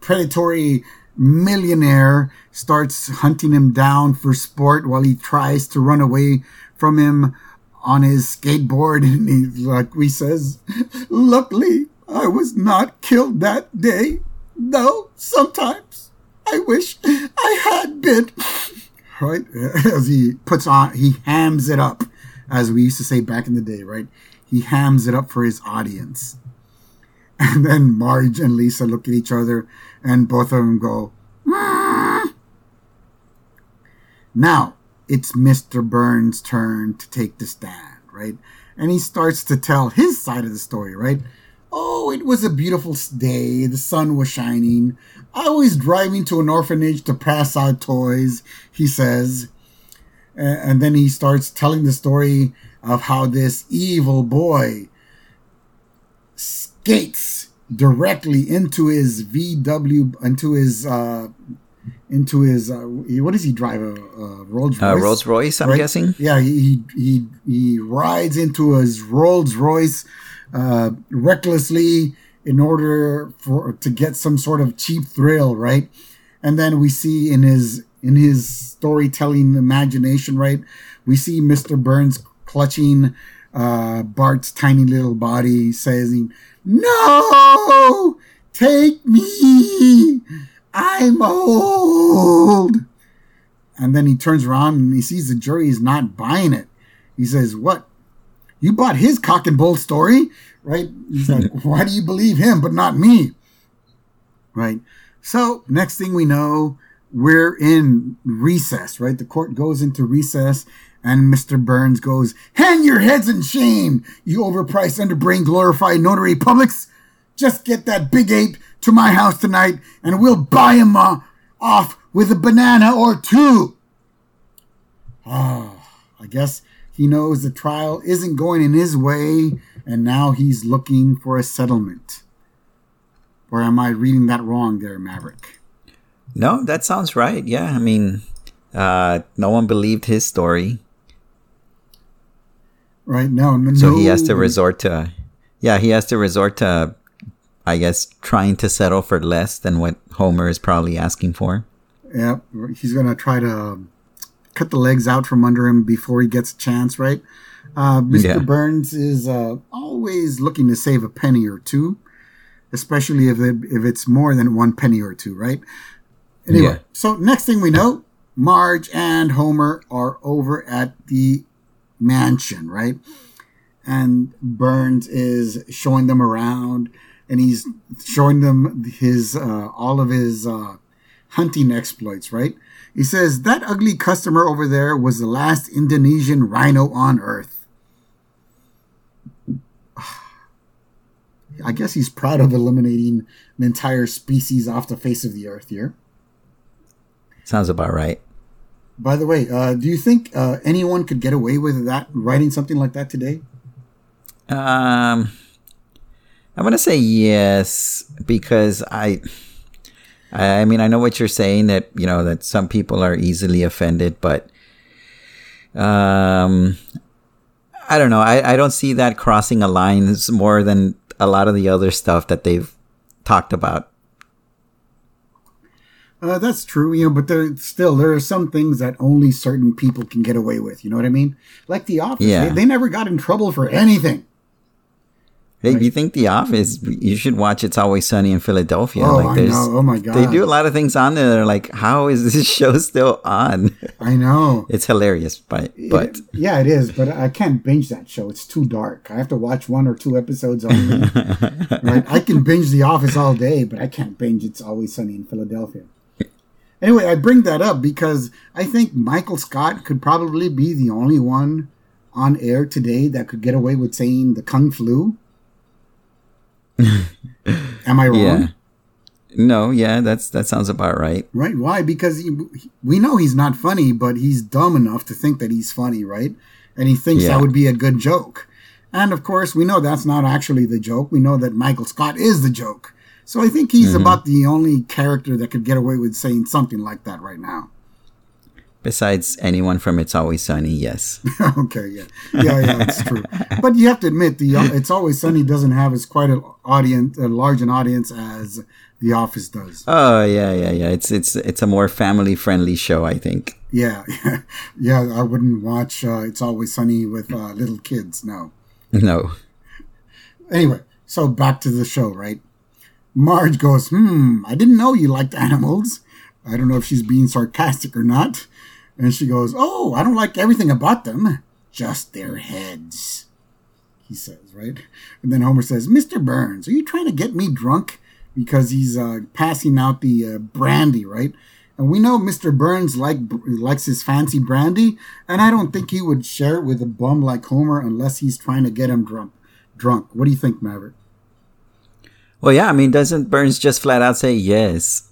Speaker 1: predatory millionaire starts hunting him down for sport while he tries to run away from him on his skateboard. [laughs] And he, like we says, luckily I was not killed that day. Though sometimes I wish I had been. [laughs] Right? [laughs] As he puts on, he hams it up, as we used to say back in the day, right? He hams it up for his audience. And then Marge and Lisa look at each other, and both of them go, "Mm." Now it's Mr. Burns' turn to take the stand, right? And he starts to tell his side of the story, right? Oh, it was a beautiful day. The sun was shining. I was driving to an orphanage to pass out toys, he says. And then he starts telling the story of how this evil boy skates directly into his VW, into his, uh, into his, uh, what does he drive? A, a Rolls
Speaker 2: Uh,
Speaker 1: Royce?
Speaker 2: Rolls Royce, I'm
Speaker 1: right?
Speaker 2: guessing.
Speaker 1: Yeah, he he he rides into his Rolls Royce uh, recklessly in order for to get some sort of cheap thrill, right? And then we see in his in his storytelling imagination, right? We see Mr. Burns clutching uh, Bart's tiny little body, saying, "No, take me, I'm old." And then he turns around and he sees the jury is not buying it. He says, What? You bought his cock and bull story? Right? He's like, [laughs] Why do you believe him but not me? Right? So, next thing we know, we're in recess, right? The court goes into recess and Mr. Burns goes, Hang your heads in shame, you overpriced, underbrain, glorified notary publics. Just get that big ape to my house tonight and we'll buy him uh, off with a banana or two. Oh, I guess he knows the trial isn't going in his way and now he's looking for a settlement. Or am I reading that wrong there, Maverick?
Speaker 2: No, that sounds right. Yeah, I mean, uh, no one believed his story,
Speaker 1: Right? No, no.
Speaker 2: so he has to resort to, yeah, he has to resort to, I guess, trying to settle for less than what Homer is probably asking for.
Speaker 1: Yep, he's gonna try to cut the legs out from under him before he gets a chance, right? Uh, Mr.
Speaker 2: Yeah.
Speaker 1: Burns is uh, always looking to save a penny or two, especially if it, if it's more than one penny or two, right? Anyway,
Speaker 2: Yeah.
Speaker 1: so next thing we know, Marge and Homer are over at the mansion, right? And Burns is showing them around, and he's showing them his uh, all of his uh, hunting exploits, right? He says that ugly customer over there was the last Indonesian rhino on Earth. [sighs] I guess he's proud of eliminating an entire species off the face of the earth here.
Speaker 2: Sounds about right.
Speaker 1: By the way, uh, do you think uh, anyone could get away with that, writing something like that today?
Speaker 2: Um, I'm gonna say yes because I, I mean, I know what you're saying that you know that some people are easily offended, but um, I don't know. I I don't see that crossing a line more than a lot of the other stuff that they've talked about.
Speaker 1: Uh, that's true, you know, but there still there are some things that only certain people can get away with. You know what I mean? Like The Office,
Speaker 2: Yeah.
Speaker 1: they, they never got in trouble for anything.
Speaker 2: Hey, If you think The Office, you should watch It's Always Sunny in Philadelphia.
Speaker 1: Oh,
Speaker 2: like,
Speaker 1: I know. Oh my god,
Speaker 2: They do a lot of things on there. That are like, how is this [laughs] show still on?
Speaker 1: I know.
Speaker 2: It's hilarious, but but
Speaker 1: yeah, it is, but I can't binge that show. It's too dark. I have to watch one or two episodes only. [laughs] right? I can binge The Office all day, but I can't binge It's Always Sunny in Philadelphia. Anyway, I bring that up because I think Michael Scott could probably be the only one on air today that could get away with saying the Kung Flu. [laughs] Am I wrong?
Speaker 2: yeah. No, yeah, that's that sounds about right.
Speaker 1: Right? Why? Because he, we know he's not funny, but he's dumb enough to think that he's funny, right? And he thinks
Speaker 2: Yeah.
Speaker 1: that would be a good joke. And of course, we know that's not actually the joke. We know that Michael Scott is the joke. So I think he's about the only character that could get away with saying something like that right now.
Speaker 2: Besides anyone from It's Always Sunny, yes. [laughs]
Speaker 1: okay, yeah, yeah, yeah, it's true. But you have to admit, the uh, It's Always Sunny doesn't have as quite an audience, a large an audience as The Office does.
Speaker 2: Oh yeah, yeah, yeah. It's it's it's a more family friendly show, I think.
Speaker 1: Yeah, yeah, [laughs] yeah. I wouldn't watch uh, It's Always Sunny with uh, little kids. No.
Speaker 2: No.
Speaker 1: Anyway, so back to the show, right? Marge goes, "Hmm, I didn't know you liked animals." I don't know if she's being sarcastic or not. And she goes, Oh, I don't like everything about them, just their heads. He says, right? And then Homer says, Mr. Burns, are you trying to get me drunk? Because he's uh, passing out the uh, brandy, right? And we know Mr. Burns like likes his fancy brandy, and I don't think he would share it with a bum like Homer unless he's trying to get him drunk. Drunk. What do you think, Maverick?
Speaker 2: Well, yeah. I mean, doesn't Burns just flat out say yes?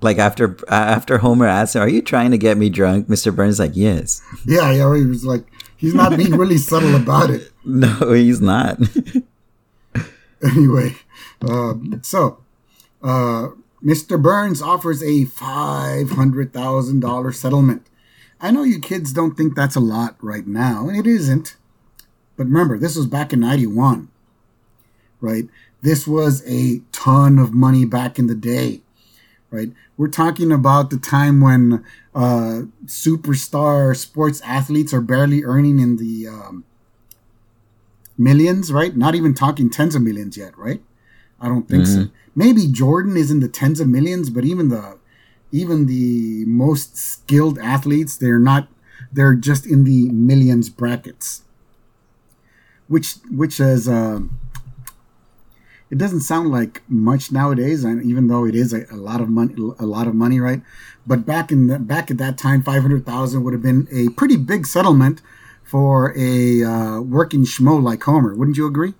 Speaker 2: Like after after Homer asks, "Are you trying to get me drunk?" Mr. Burns like, "Yes."
Speaker 1: Yeah, yeah. He was like, he's not being really subtle about it. [laughs]
Speaker 2: No, he's not. [laughs]
Speaker 1: anyway, uh, so uh, Mr. Burns offers a five hundred thousand dollar settlement. I know you kids don't think that's a lot right now, and it isn't. But remember, this was back in '91, right? This was a ton of money back in the day right? We're talking about the time when uh, superstar sports athletes are barely earning in the um, millions, right? Not even talking tens of millions yet, right? I don't think mm-hmm. so. Maybe Jordan is in the tens of millions, but even the even the most skilled athletes, they're not. They're just in the millions brackets, which which is. Uh, it doesn't sound like much nowadays, and even though it is a, a, lot of money, a lot of money, right? But back in the, back at that time, five hundred thousand would have been a pretty big settlement for a uh, working schmo like Homer. Wouldn't you agree?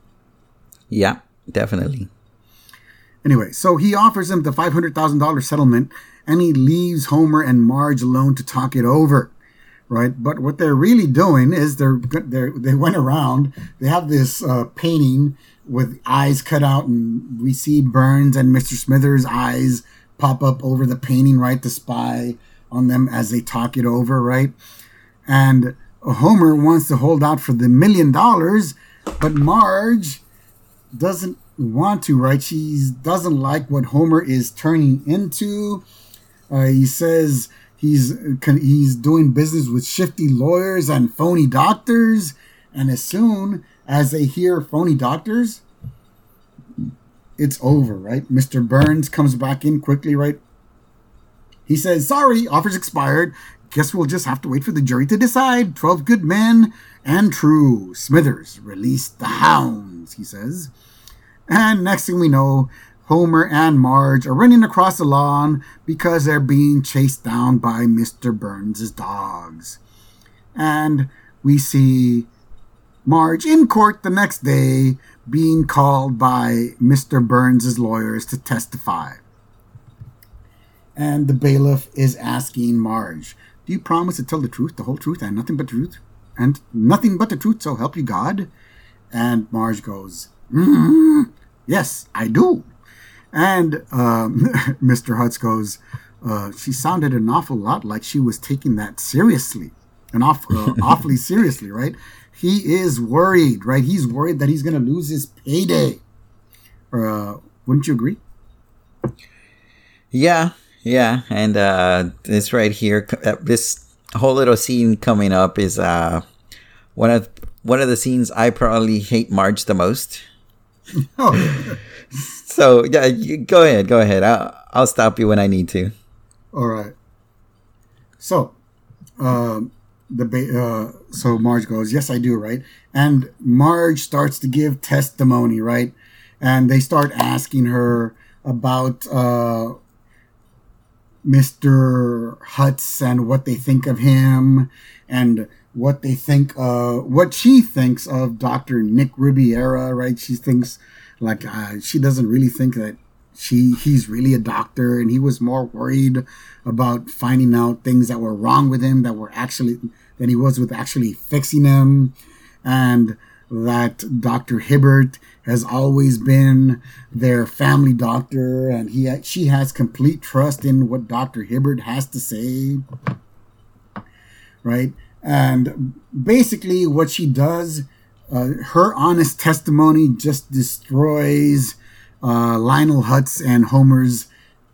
Speaker 2: Yeah, definitely.
Speaker 1: Anyway, so he offers him the five hundred thousand dollars settlement, and he leaves Homer and Marge alone to talk it over right? But what they're really doing is they're, they they went around. They have this uh, painting with eyes cut out, and we see Burns and Mr. Smithers' eyes pop up over the painting, right, to spy on them as they talk it over, right? And Homer wants to hold out for the million dollars, but Marge doesn't want to, right? She doesn't like what Homer is turning into. Uh, he says he's he's doing business with shifty lawyers and phony doctors, and as soon as they hear phony doctors, it's over, right? Mr. Burns comes back in quickly, right? He says, Sorry, offer's expired. Guess we'll just have to wait for the jury to decide. Twelve good men and true. Smithers released the hounds, he says. And next thing we know, Homer and Marge are running across the lawn because they're being chased down by Mr. Burns' dogs. And we see Marge in court the next day being called by Mr. Burns' lawyers to testify. And the bailiff is asking Marge, Do you promise to tell the truth, the whole truth, and nothing but the truth? And nothing but the truth, so help you God? And Marge goes, mm, Yes, I do. And um, [laughs] Mr. Hutz goes, uh, She sounded an awful lot like she was taking that seriously, and off, uh, [laughs] awfully seriously, right? He is worried, right? He's worried that he's going to lose his payday. Uh, wouldn't you agree?
Speaker 2: Yeah, yeah, and uh, this right here, uh, this whole little scene coming up is uh, one of one of the scenes I probably hate Marge the most. oh. [laughs] so yeah, go ahead, go ahead. I'll I'll stop you when I need to.
Speaker 1: All right. So, um, the uh, so Marge goes, "Yes, I do." Right, and Marge starts to give testimony. Right, and they start asking her about uh, Mister Hutz and what they think of him, and what they think uh what she thinks of Doctor Nick Riviera. Right, she thinks like uh, she doesn't really think that she he's really a doctor and he was more worried about finding out things that were wrong with him that were actually than he was with actually fixing him, and that Dr. Hibbert has always been their family doctor, and he she has complete trust in what Dr. Hibbert has to say. right? And basically, what she does, uh, her honest testimony just destroys uh, Lionel Hutz and Homer's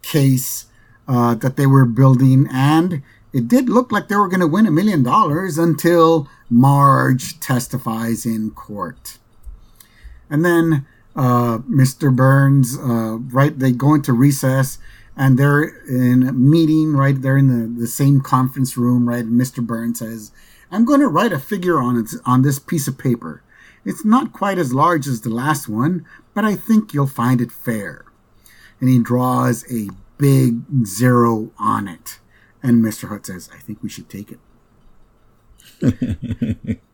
Speaker 1: case uh, that they were building. And it did look like they were going to win a million dollars until Marge testifies in court. And then uh, Mr. Burns, uh, right, they go into recess and they're in a meeting, right? They're in the, the same conference room, right? And Mr. Burns says, I'm going to write a figure on it, on this piece of paper. It's not quite as large as the last one, but I think you'll find it fair. And he draws a big zero on it. And Mr. Hutz says, I think we should take it. [laughs]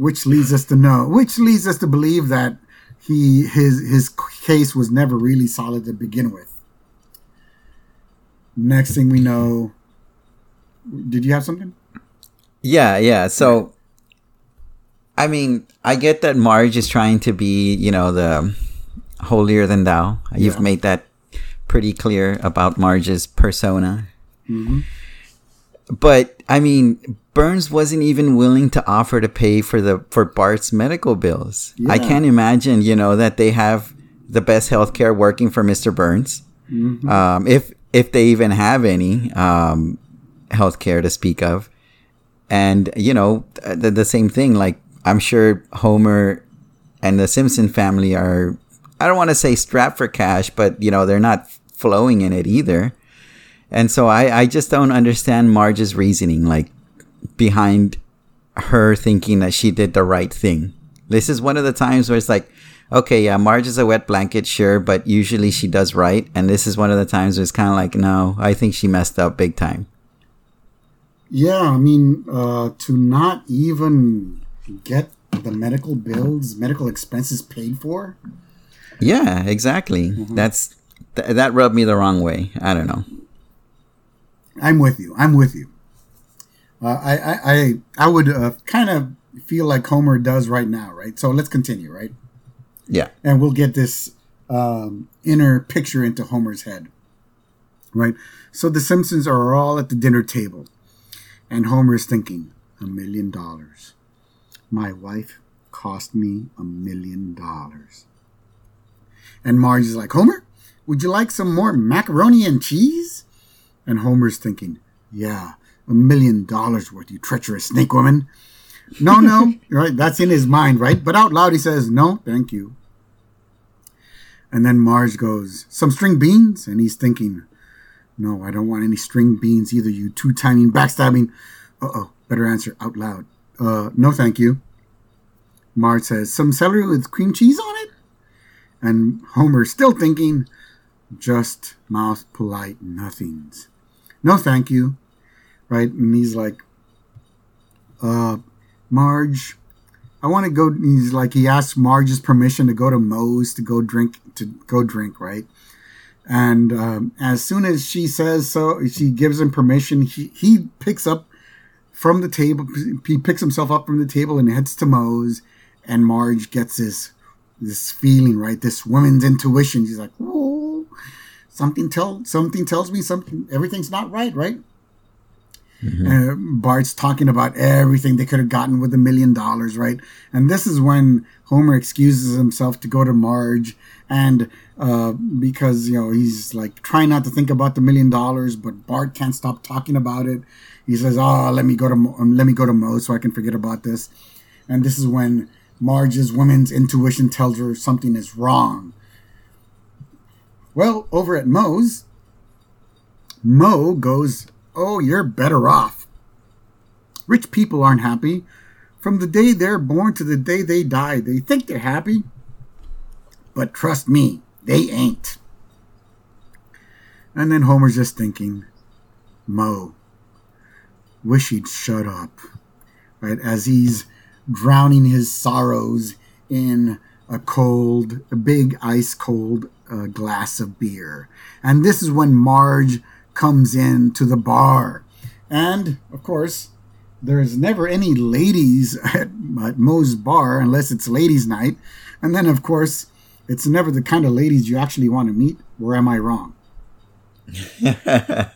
Speaker 1: which leads us to know, which leads us to believe that he his his case was never really solid to begin with. Next thing we know, did you have something?
Speaker 2: Yeah, yeah. So, I mean, I get that Marge is trying to be, you know, the holier than thou. You've yeah. made that pretty clear about Marge's persona. Mm-hmm. But I mean, Burns wasn't even willing to offer to pay for the for Bart's medical bills. Yeah. I can't imagine, you know, that they have the best healthcare working for Mr. Burns. Mm-hmm. Um, if if they even have any um, healthcare to speak of, and you know, the, the same thing. Like I'm sure Homer and the Simpson family are. I don't want to say strapped for cash, but you know they're not flowing in it either. And so I, I just don't understand Marge's reasoning, like behind her thinking that she did the right thing. This is one of the times where it's like, okay, yeah, Marge is a wet blanket, sure, but usually she does right. And this is one of the times where it's kind of like, no, I think she messed up big time.
Speaker 1: Yeah, I mean, uh, to not even get the medical bills, medical expenses paid for.
Speaker 2: Yeah, exactly. Mm-hmm. That's th- that rubbed me the wrong way. I don't know.
Speaker 1: I'm with you. I'm with you. Uh, I, I, I I would uh, kind of feel like Homer does right now, right? So let's continue, right?
Speaker 2: Yeah,
Speaker 1: and we'll get this um, inner picture into Homer's head, right? So the Simpsons are all at the dinner table, and Homer is thinking, a million dollars. My wife cost me a million dollars. And Marge is like, Homer, would you like some more macaroni and cheese? And Homer's thinking, Yeah, a million dollars worth, you treacherous snake woman. No, no, [laughs] right? That's in his mind, right? But out loud he says, No, thank you. And then Marge goes, Some string beans? And he's thinking, No, I don't want any string beans either, you two timing, backstabbing. Uh oh, better answer out loud. Uh, no, thank you. Marge says, Some celery with cream cheese on it? And Homer, still thinking, Just mouth polite nothings no, thank you. Right? And he's like, uh, Marge, I want to go. He's like, he asks Marge's permission to go to Moe's to go drink, to go drink, right? And um, as soon as she says so, she gives him permission. He, he picks up from the table, he picks himself up from the table and heads to Moe's. And Marge gets this this feeling, right? This woman's intuition. She's like, "Whoa, something tell something tells me something everything's not right, right? Mm-hmm. Uh, Bart's talking about everything they could have gotten with a million dollars, right? And this is when Homer excuses himself to go to Marge, and uh, because you know he's like trying not to think about the million dollars, but Bart can't stop talking about it. He says, "Oh, let me go to um, let me go to Moe so I can forget about this." And this is when Marge's woman's intuition tells her something is wrong, well, over at Moe's, Moe goes, Oh, you're better off. Rich people aren't happy. From the day they're born to the day they die, they think they're happy. But trust me, they ain't. And then Homer's just thinking, Moe, wish he'd shut up. Right? As he's drowning his sorrows in a cold, a big ice cold a glass of beer. And this is when Marge comes in to the bar. And, of course, there's never any ladies [laughs] at, at Moe's bar unless it's ladies' night. And then, of course, it's never the kind of ladies you actually want to meet. Or am I wrong? [laughs]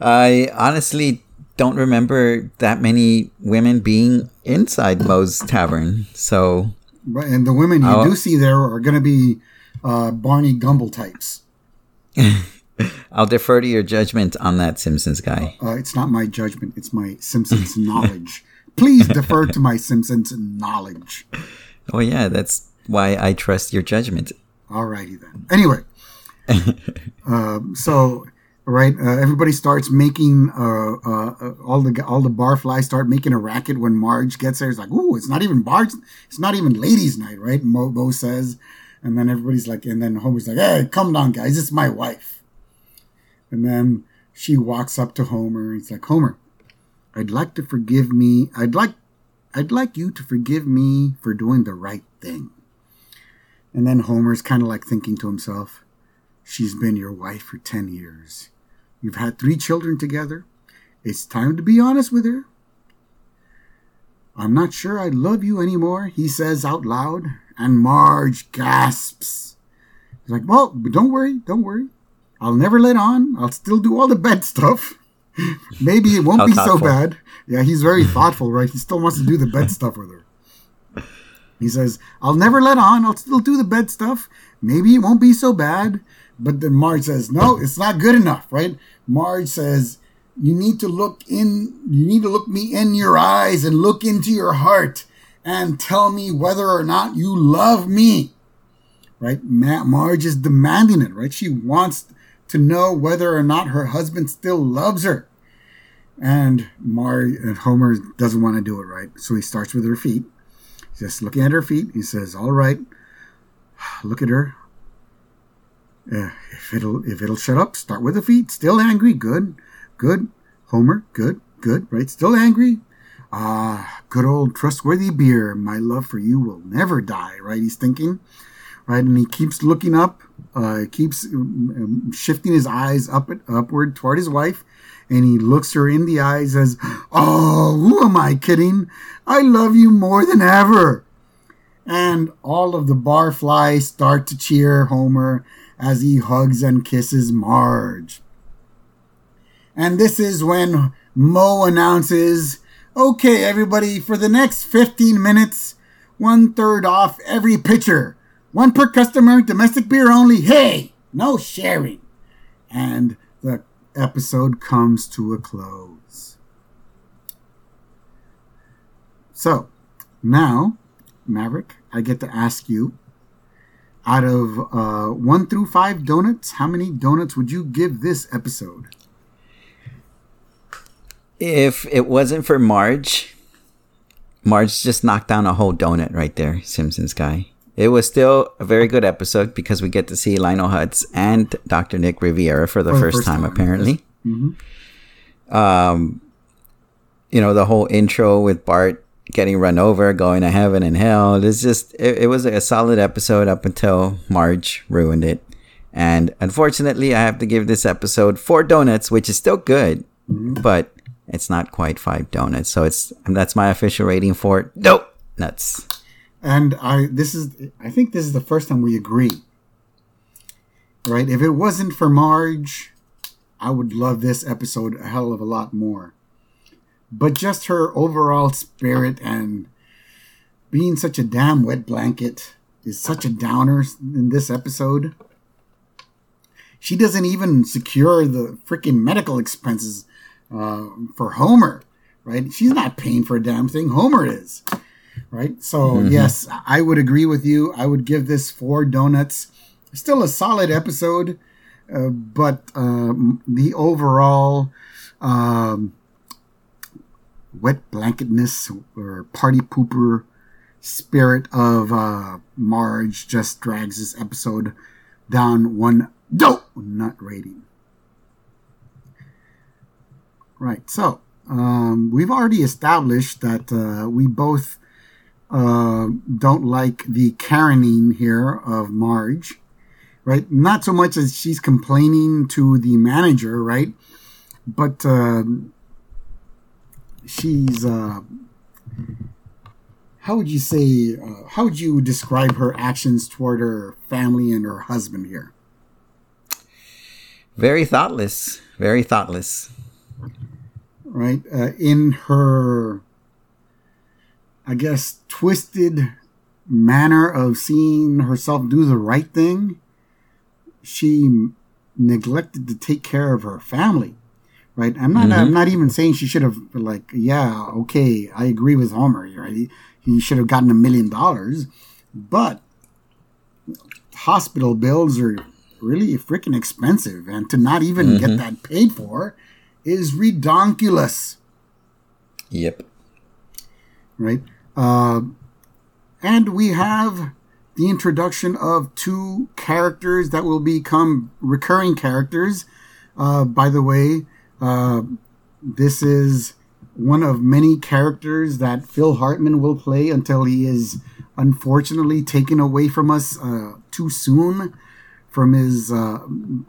Speaker 2: I honestly don't remember that many women being inside Moe's tavern. So,
Speaker 1: and the women you
Speaker 2: I'll-
Speaker 1: do see there are going to be uh, Barney Gumble types. [laughs]
Speaker 2: I'll defer to your judgment on that Simpsons guy.
Speaker 1: Uh, it's not my judgment; it's my Simpsons [laughs] knowledge. Please defer to my Simpsons knowledge.
Speaker 2: Oh yeah, that's why I trust your judgment.
Speaker 1: Alrighty then. Anyway, [laughs] um, so right, uh, everybody starts making uh, uh, uh, all the all the barflies start making a racket when Marge gets there. It's like, ooh, it's not even Marge, it's not even ladies' night, right? Moe, Moe says, and then everybody's like, and then Homer's like, hey, come down, guys, it's my wife. And then she walks up to Homer. and He's like, Homer, I'd like to forgive me. I'd like, I'd like you to forgive me for doing the right thing. And then Homer's kind of like thinking to himself, She's been your wife for 10 years. You've had three children together. It's time to be honest with her. I'm not sure I love you anymore, he says out loud. And Marge gasps. He's like, Well, but don't worry, don't worry. I'll never let on. I'll still do all the bad stuff. [laughs] Maybe it won't
Speaker 2: How
Speaker 1: be so bad. Yeah, he's very thoughtful, right? He still wants to do the bad stuff with her. He says, I'll never let on. I'll still do the bad stuff. Maybe it won't be so bad. But then Marge says, No, it's not good enough, right? Marge says, You need to look in, you need to look me in your eyes and look into your heart and tell me whether or not you love me. Right? Ma- Marge is demanding it, right? She wants to know whether or not her husband still loves her. And Marge Homer doesn't want to do it, right? So he starts with her feet just looking at her feet. He says, "All right, [sighs] look at her. Uh, if it'll if it'll shut up, start with the feet. Still angry. Good, good. Homer. Good, good. Right. Still angry. Ah, good old trustworthy beer. My love for you will never die. Right. He's thinking. Right, and he keeps looking up. Uh, keeps um, um, shifting his eyes up and upward toward his wife, and he looks her in the eyes as, "Oh, who am I kidding? I love you more than ever." And all of the barflies start to cheer Homer as he hugs and kisses Marge. And this is when Moe announces, "Okay, everybody, for the next 15 minutes, one third off every pitcher, one per customer, domestic beer only. Hey, no sharing." And the episode comes to a close. So, now, Maverick, I get to ask you out of uh, one through five donuts, how many donuts would you give this episode?
Speaker 2: If it wasn't for Marge, Marge just knocked down a whole donut right there, Simpsons guy. It was still a very good episode because we get to see Lionel Hutz and Dr. Nick Riviera for the
Speaker 1: For the
Speaker 2: first,
Speaker 1: first
Speaker 2: time,
Speaker 1: time,
Speaker 2: apparently.
Speaker 1: Mhm.
Speaker 2: Um, you know, the whole intro with Bart getting run over, going to heaven and hell. It's just, it, it was a solid episode up until Marge ruined it. And unfortunately, I have to give this episode four donuts, which is still good, but it's not quite five donuts. So it's that's my official rating for it. Nope, nuts.
Speaker 1: And I this is I think this is the first time we agree. Right? If it wasn't for Marge, I would love this episode a hell of a lot more. But just her overall spirit and being such a damn wet blanket is such a downer in this episode. She doesn't even secure the freaking medical expenses uh, for Homer, right? She's not paying for a damn thing. Homer is right? So yes, I would agree with you. I would give this four donuts. Still a solid episode, uh, but um, the overall um, wet blanketness or party pooper spirit of uh, Marge just drags this episode down one donut rating. Right. So um, we've already established that uh, we both uh, don't like the Karening here of Marge, right? Not so much as she's complaining to the manager, right? But um she's, uh, how would you say, uh, how would you describe her actions toward her family and her husband here?
Speaker 2: Very thoughtless. Very thoughtless.
Speaker 1: Right? Uh, in her, I guess, twisted manner of seeing herself do the right thing, she neglected to take care of her family. Right? I'm not. Mm-hmm. I'm not even saying she should have. Like, yeah, okay, I agree with Homer. Right? He, he should have gotten a million dollars, but hospital bills are really freaking expensive, and to not even mm-hmm. get that paid for is redonkulous.
Speaker 2: Yep.
Speaker 1: Right. Uh, and we have the introduction of two characters that will become recurring characters. Uh, by the way, uh, this is one of many characters that Phil Hartman will play until he is unfortunately taken away from us uh, too soon from his uh,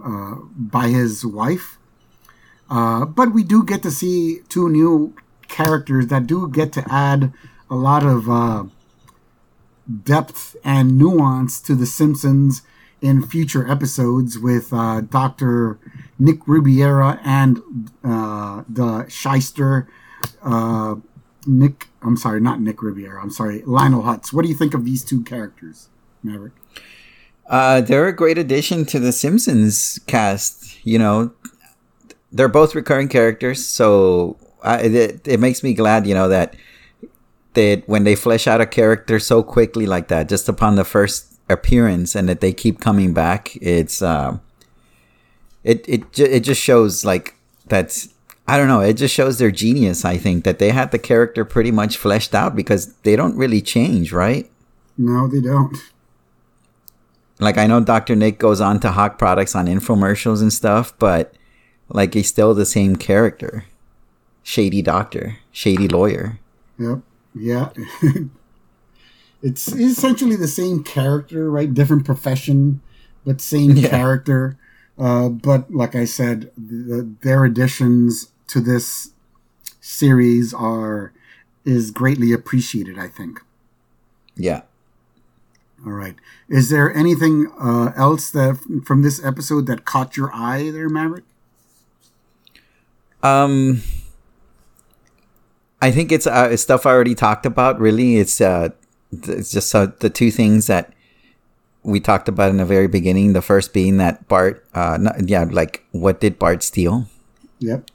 Speaker 1: uh, by his wife. Uh, but we do get to see two new characters that do get to add a lot of depth and nuance to The Simpsons in future episodes with uh, Dr. Nick Riviera and uh, the shyster uh, Nick. I'm sorry, not Nick Riviera. I'm sorry, Lionel Hutz. What do you think of these two characters, Maverick?
Speaker 2: Uh, they're a great addition to the Simpsons cast. You know, they're both recurring characters, so I, it, it makes me glad. You know that that when they flesh out a character so quickly like that, just upon the first appearance, and that they keep coming back, it's uh, it it it just shows like that's I don't know. It just shows their genius. I think that they had the character pretty much fleshed out because they don't really change, right?
Speaker 1: No, they don't.
Speaker 2: Like I know Dr. Nick goes on to hawk products on infomercials and stuff, but like he's still the same character. Shady doctor, shady lawyer.
Speaker 1: Yep. Yeah. [laughs] it's essentially the same character, right? Different profession, but same yeah. character. Uh, but like I said, the, their additions to this series are is greatly appreciated. I think.
Speaker 2: Yeah.
Speaker 1: All right. Is there anything uh, else that from this episode that caught your eye, there, Maverick?
Speaker 2: Um, I think it's uh, stuff I already talked about. Really, it's uh, it's just uh, the two things that we talked about in the very beginning. The first being that Bart, uh, not, yeah, like what did Bart steal?
Speaker 1: Yep.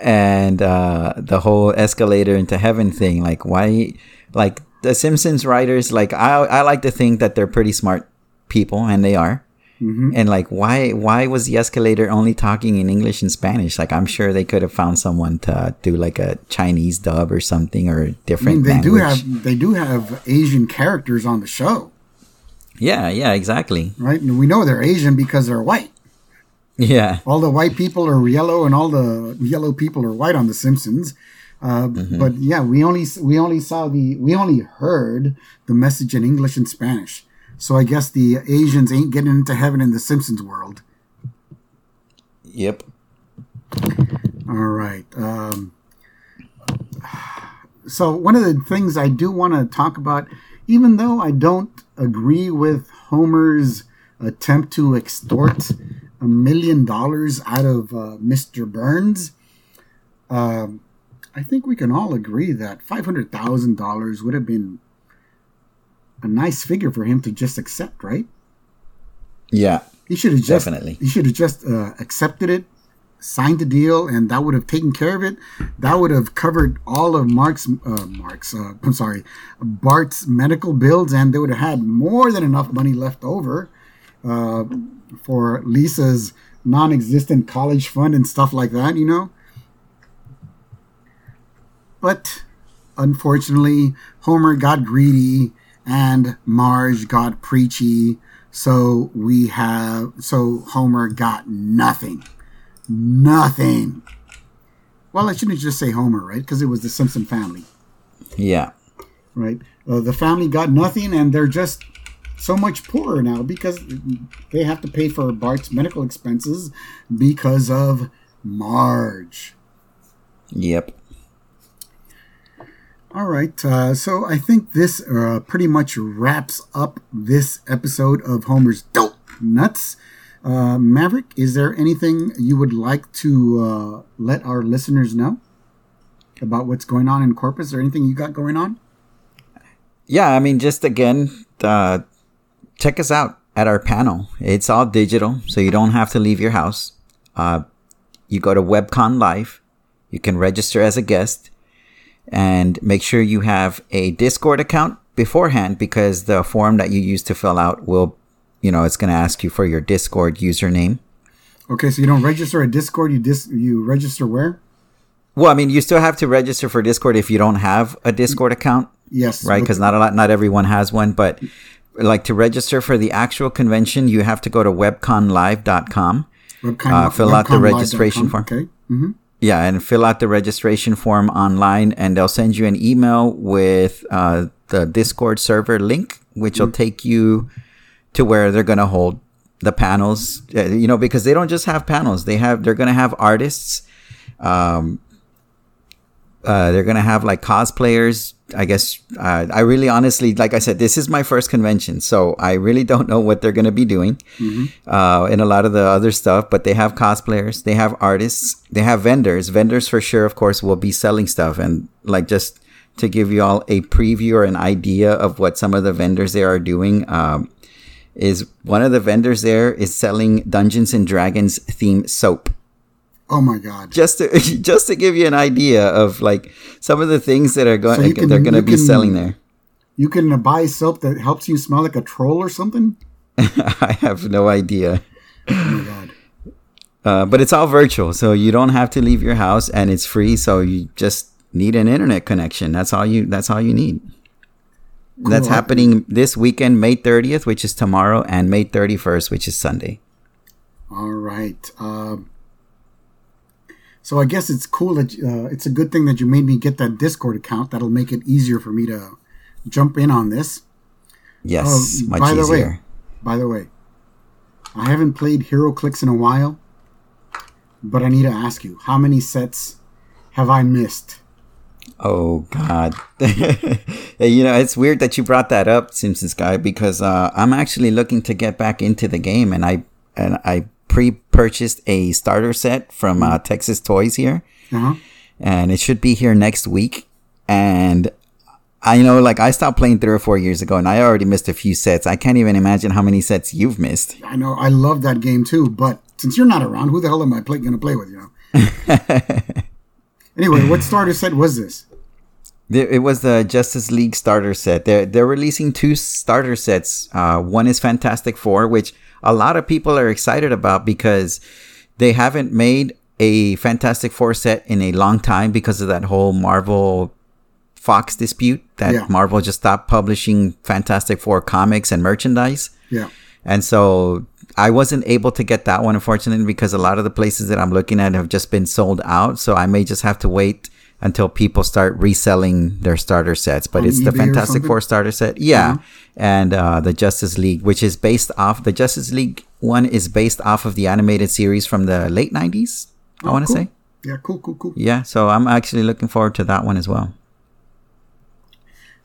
Speaker 2: And uh, the whole escalator into heaven thing, like why, like the Simpsons writers, like I, I like to think that they're pretty smart people, and they are. Mm-hmm. And like, why why was the escalator only talking in English and Spanish? Like, I'm sure they could have found someone to do like a Chinese dub or something or different.
Speaker 1: I mean, they
Speaker 2: language.
Speaker 1: do have they do have Asian characters on the show.
Speaker 2: Yeah, yeah, exactly.
Speaker 1: Right, and we know they're Asian because they're white.
Speaker 2: Yeah,
Speaker 1: all the white people are yellow, and all the yellow people are white on The Simpsons. Uh, mm-hmm. But yeah, we only we only saw the we only heard the message in English and Spanish. So I guess the Asians ain't getting into heaven in the Simpsons world.
Speaker 2: Yep.
Speaker 1: All right. Um, so one of the things I do want to talk about, even though I don't agree with Homer's attempt to extort a million dollars out of uh, Mr. Burns, um, I think we can all agree that five hundred thousand dollars would have been a nice figure for him to just accept, right?
Speaker 2: Yeah,
Speaker 1: he should have just definitely. He should have just uh, accepted it, signed the deal, and that would have taken care of it. That would have covered all of Mark's, uh, Mark's. Uh, I'm sorry, Bart's medical bills, and they would have had more than enough money left over uh, for Lisa's non-existent college fund and stuff like that. You know, but unfortunately, Homer got greedy and Marge got preachy. So we have, so Homer got nothing. Nothing. Well, I shouldn't just say Homer, right? Because it was the Simpson family.
Speaker 2: Yeah.
Speaker 1: Right? Uh, the family got nothing, and they're just so much poorer now because they have to pay for Bart's medical expenses because of Marge.
Speaker 2: Yep.
Speaker 1: All right. Uh, so I think this uh, pretty much wraps up this episode of Homer's Dope Nuts. Uh, Maverick, is there anything you would like to uh, let our listeners know? about what's going on in Corpus or anything you got going on?
Speaker 2: Yeah, I mean, just again, uh, check us out at our panel. It's all digital, so you don't have to leave your house. Uh, you go to WebCon Live. You can register as a guest and make sure you have a Discord account beforehand because the form that you use to fill out will, you know, it's going to ask you for your Discord username.
Speaker 1: Okay, so you don't register a Discord. You dis you register where?
Speaker 2: Well, I mean, you still have to register for Discord if you don't have a Discord account.
Speaker 1: Yes,
Speaker 2: right. Because not a lot, not everyone has one. But like to register for the actual convention, you have to go to webconlive.com. Webcon, uh, fill out the registration form.
Speaker 1: Okay. Mm-hmm.
Speaker 2: Yeah, and fill out the registration form online, and they'll send you an email with uh, the Discord server link, which will mm-hmm. take you to where they're going to hold the panels. Uh, you know, because they don't just have panels; they have they're going to have artists. Um, uh, they're gonna have like cosplayers. I guess uh, I really honestly, like I said, this is my first convention, so I really don't know what they're gonna be doing mm-hmm. uh, in a lot of the other stuff. But they have cosplayers, they have artists, they have vendors. Vendors for sure, of course, will be selling stuff. And like just to give you all a preview or an idea of what some of the vendors there are doing, um, is one of the vendors there is selling Dungeons and Dragons theme soap.
Speaker 1: Oh my god!
Speaker 2: Just to [laughs] just to give you an idea of like some of the things that are going so they're going to be can, selling there.
Speaker 1: You can buy soap that helps you smell like a troll or something. [laughs]
Speaker 2: I have no idea. Oh my god! Uh, but it's all virtual, so you don't have to leave your house, and it's free. So you just need an internet connection. That's all you. That's all you need. Cool. That's happening this weekend, May 30th, which is tomorrow, and May 31st, which is Sunday.
Speaker 1: All right. Uh, so I guess it's cool that uh, it's a good thing that you made me get that Discord account. That'll make it easier for me to jump in on this.
Speaker 2: Yes, uh, much by easier.
Speaker 1: The way, by the way, I haven't played HeroClix in a while, but I need to ask you, how many sets have I missed?
Speaker 2: Oh God! [laughs] you know it's weird that you brought that up, Simpsons guy, because uh, I'm actually looking to get back into the game, and I and I pre-purchased a starter set from uh, Texas Toys here, uh-huh. and it should be here next week. And I know, like, I stopped playing three or four years ago, and I already missed a few sets. I can't even imagine how many sets you've missed.
Speaker 1: I know, I love that game too, but since you're not around, who the hell am I play- going to play with? You know. [laughs] anyway, what starter set was this?
Speaker 2: It was the Justice League starter set. They're they're releasing two starter sets. Uh, one is Fantastic Four, which a lot of people are excited about because they haven't made a Fantastic Four set in a long time because of that whole Marvel Fox dispute that yeah. Marvel just stopped publishing Fantastic Four comics and merchandise.
Speaker 1: Yeah.
Speaker 2: And so I wasn't able to get that one, unfortunately, because a lot of the places that I'm looking at have just been sold out. So I may just have to wait until people start reselling their starter sets. But On it's eBay the Fantastic Four starter set. Yeah. Mm-hmm. And uh, the Justice League, which is based off the Justice League one is based off of the animated series from the late 90s, oh, I want to
Speaker 1: cool.
Speaker 2: say.
Speaker 1: Yeah, cool, cool, cool.
Speaker 2: Yeah, so I'm actually looking forward to that one as well.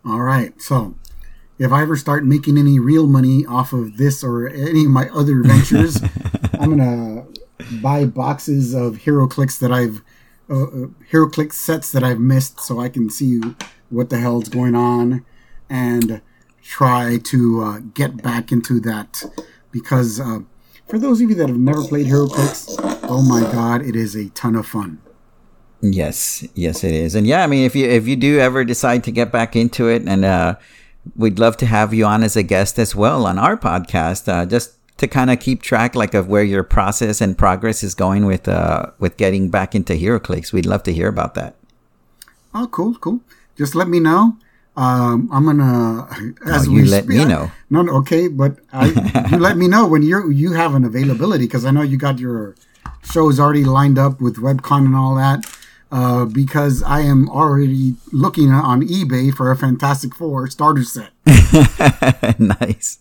Speaker 1: All right. So if I ever start making any real money off of this or any of my other ventures, [laughs] I'm going to buy boxes of HeroClix that I've uh, uh, HeroClix sets that I've missed so I can see what the hell's going on and try to uh, get back into that because uh, for those of you that have never played HeroClix, oh my god, it is a ton of fun.
Speaker 2: Yes, yes, it is, and yeah, I mean, if you if you do ever decide to get back into it, and uh, we'd love to have you on as a guest as well on our podcast, uh, just to kind of keep track like of where your process and progress is going with uh with getting back into HeroClix. We'd love to hear about that.
Speaker 1: Oh, cool, cool. Just let me know. Um, I'm gonna
Speaker 2: as oh, you let me know.
Speaker 1: No, no, okay, but I, [laughs] you let me know when you you have an availability because I know you got your shows already lined up with webcon and all that. Uh, because I am already looking on eBay for a Fantastic Four starter set. [laughs]
Speaker 2: nice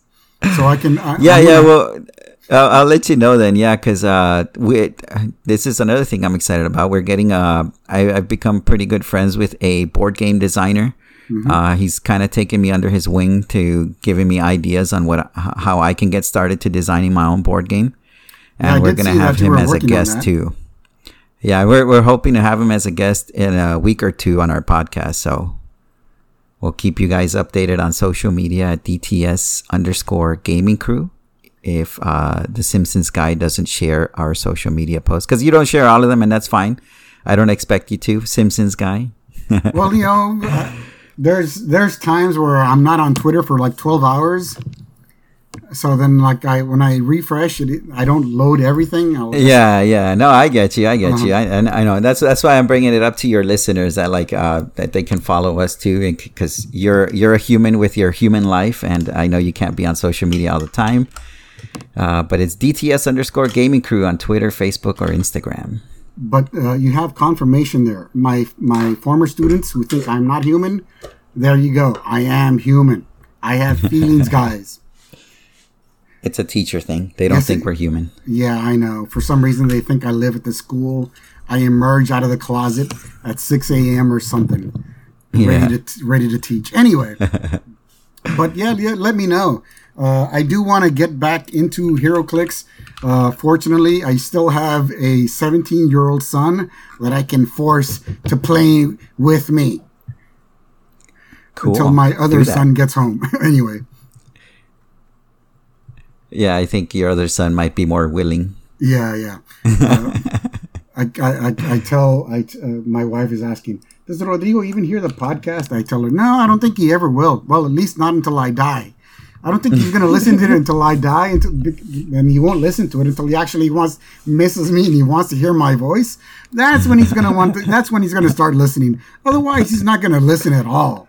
Speaker 1: so I can. I,
Speaker 2: yeah, I'm yeah. Gonna... Well, I'll, I'll, let you know then. Yeah, because uh, we this is another thing I'm excited about. We're getting uh, I, have become pretty good friends with a board game designer. Mm-hmm. Uh, he's kind of taking me under his wing to giving me ideas on what how I can get started to designing my own board game, and yeah, we're gonna have him as a guest too. Yeah, we're we're hoping to have him as a guest in a week or two on our podcast. So we'll keep you guys updated on social media at DTS underscore gaming crew. If uh, the Simpsons guy doesn't share our social media posts, because you don't share all of them, and that's fine. I don't expect you to, Simpsons guy. [laughs]
Speaker 1: well, you know, there's there's times where I'm not on Twitter for like 12 hours. So then, like I when I refresh it, I don't load everything.
Speaker 2: Yeah, yeah. No, I get you. I get uh-huh. you. I, and I know that's that's why I'm bringing it up to your listeners that like uh, that they can follow us too, because you're you're a human with your human life, and I know you can't be on social media all the time. Uh, but it's DTS underscore gaming crew on Twitter, Facebook, or Instagram.
Speaker 1: But uh, you have confirmation there. My my former students who think I'm not human, there you go. I am human. I have [laughs] feelings, guys.
Speaker 2: It's a teacher thing. They don't yes, think it, we're human.
Speaker 1: Yeah, I know. For some reason, they think I live at the school. I emerge out of the closet at 6 a.m. or something, yeah. ready to ready to teach. Anyway, [laughs] but yeah, yeah, let me know. Uh, I do want to get back into HeroClix. Uh, fortunately, I still have a 17 year old son that I can force to play with me. Cool. Until my other son gets home. [laughs] anyway.
Speaker 2: Yeah, I think your other son might be more willing.
Speaker 1: Yeah, yeah. Uh, I, I, I, tell I, uh, my wife is asking, does Rodrigo even hear the podcast? I tell her, no, I don't think he ever will. Well, at least not until I die. I don't think he's going to listen to it until I die, until, and he won't listen to it until he actually wants misses me and he wants to hear my voice. That's when he's going to want. To, that's when he's going to start listening. Otherwise, he's not going to listen at all.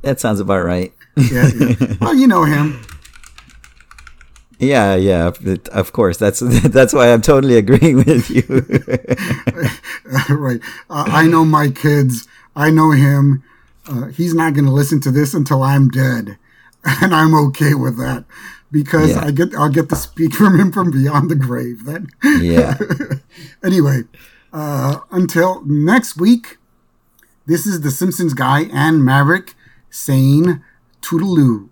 Speaker 2: That sounds about right.
Speaker 1: yeah, yeah. Well, you know him.
Speaker 2: Yeah, yeah, of course. That's [laughs] that's why I'm totally agreeing with you. [laughs] [laughs]
Speaker 1: right. Uh, I know my kids. I know him. Uh, he's not going to listen to this until I'm dead, and I'm okay with that because yeah. I get I'll get to speak from him from beyond the grave. Then. Yeah. anyway, uh, until next week. This is the Simpsons guy and Maverick saying toodaloo.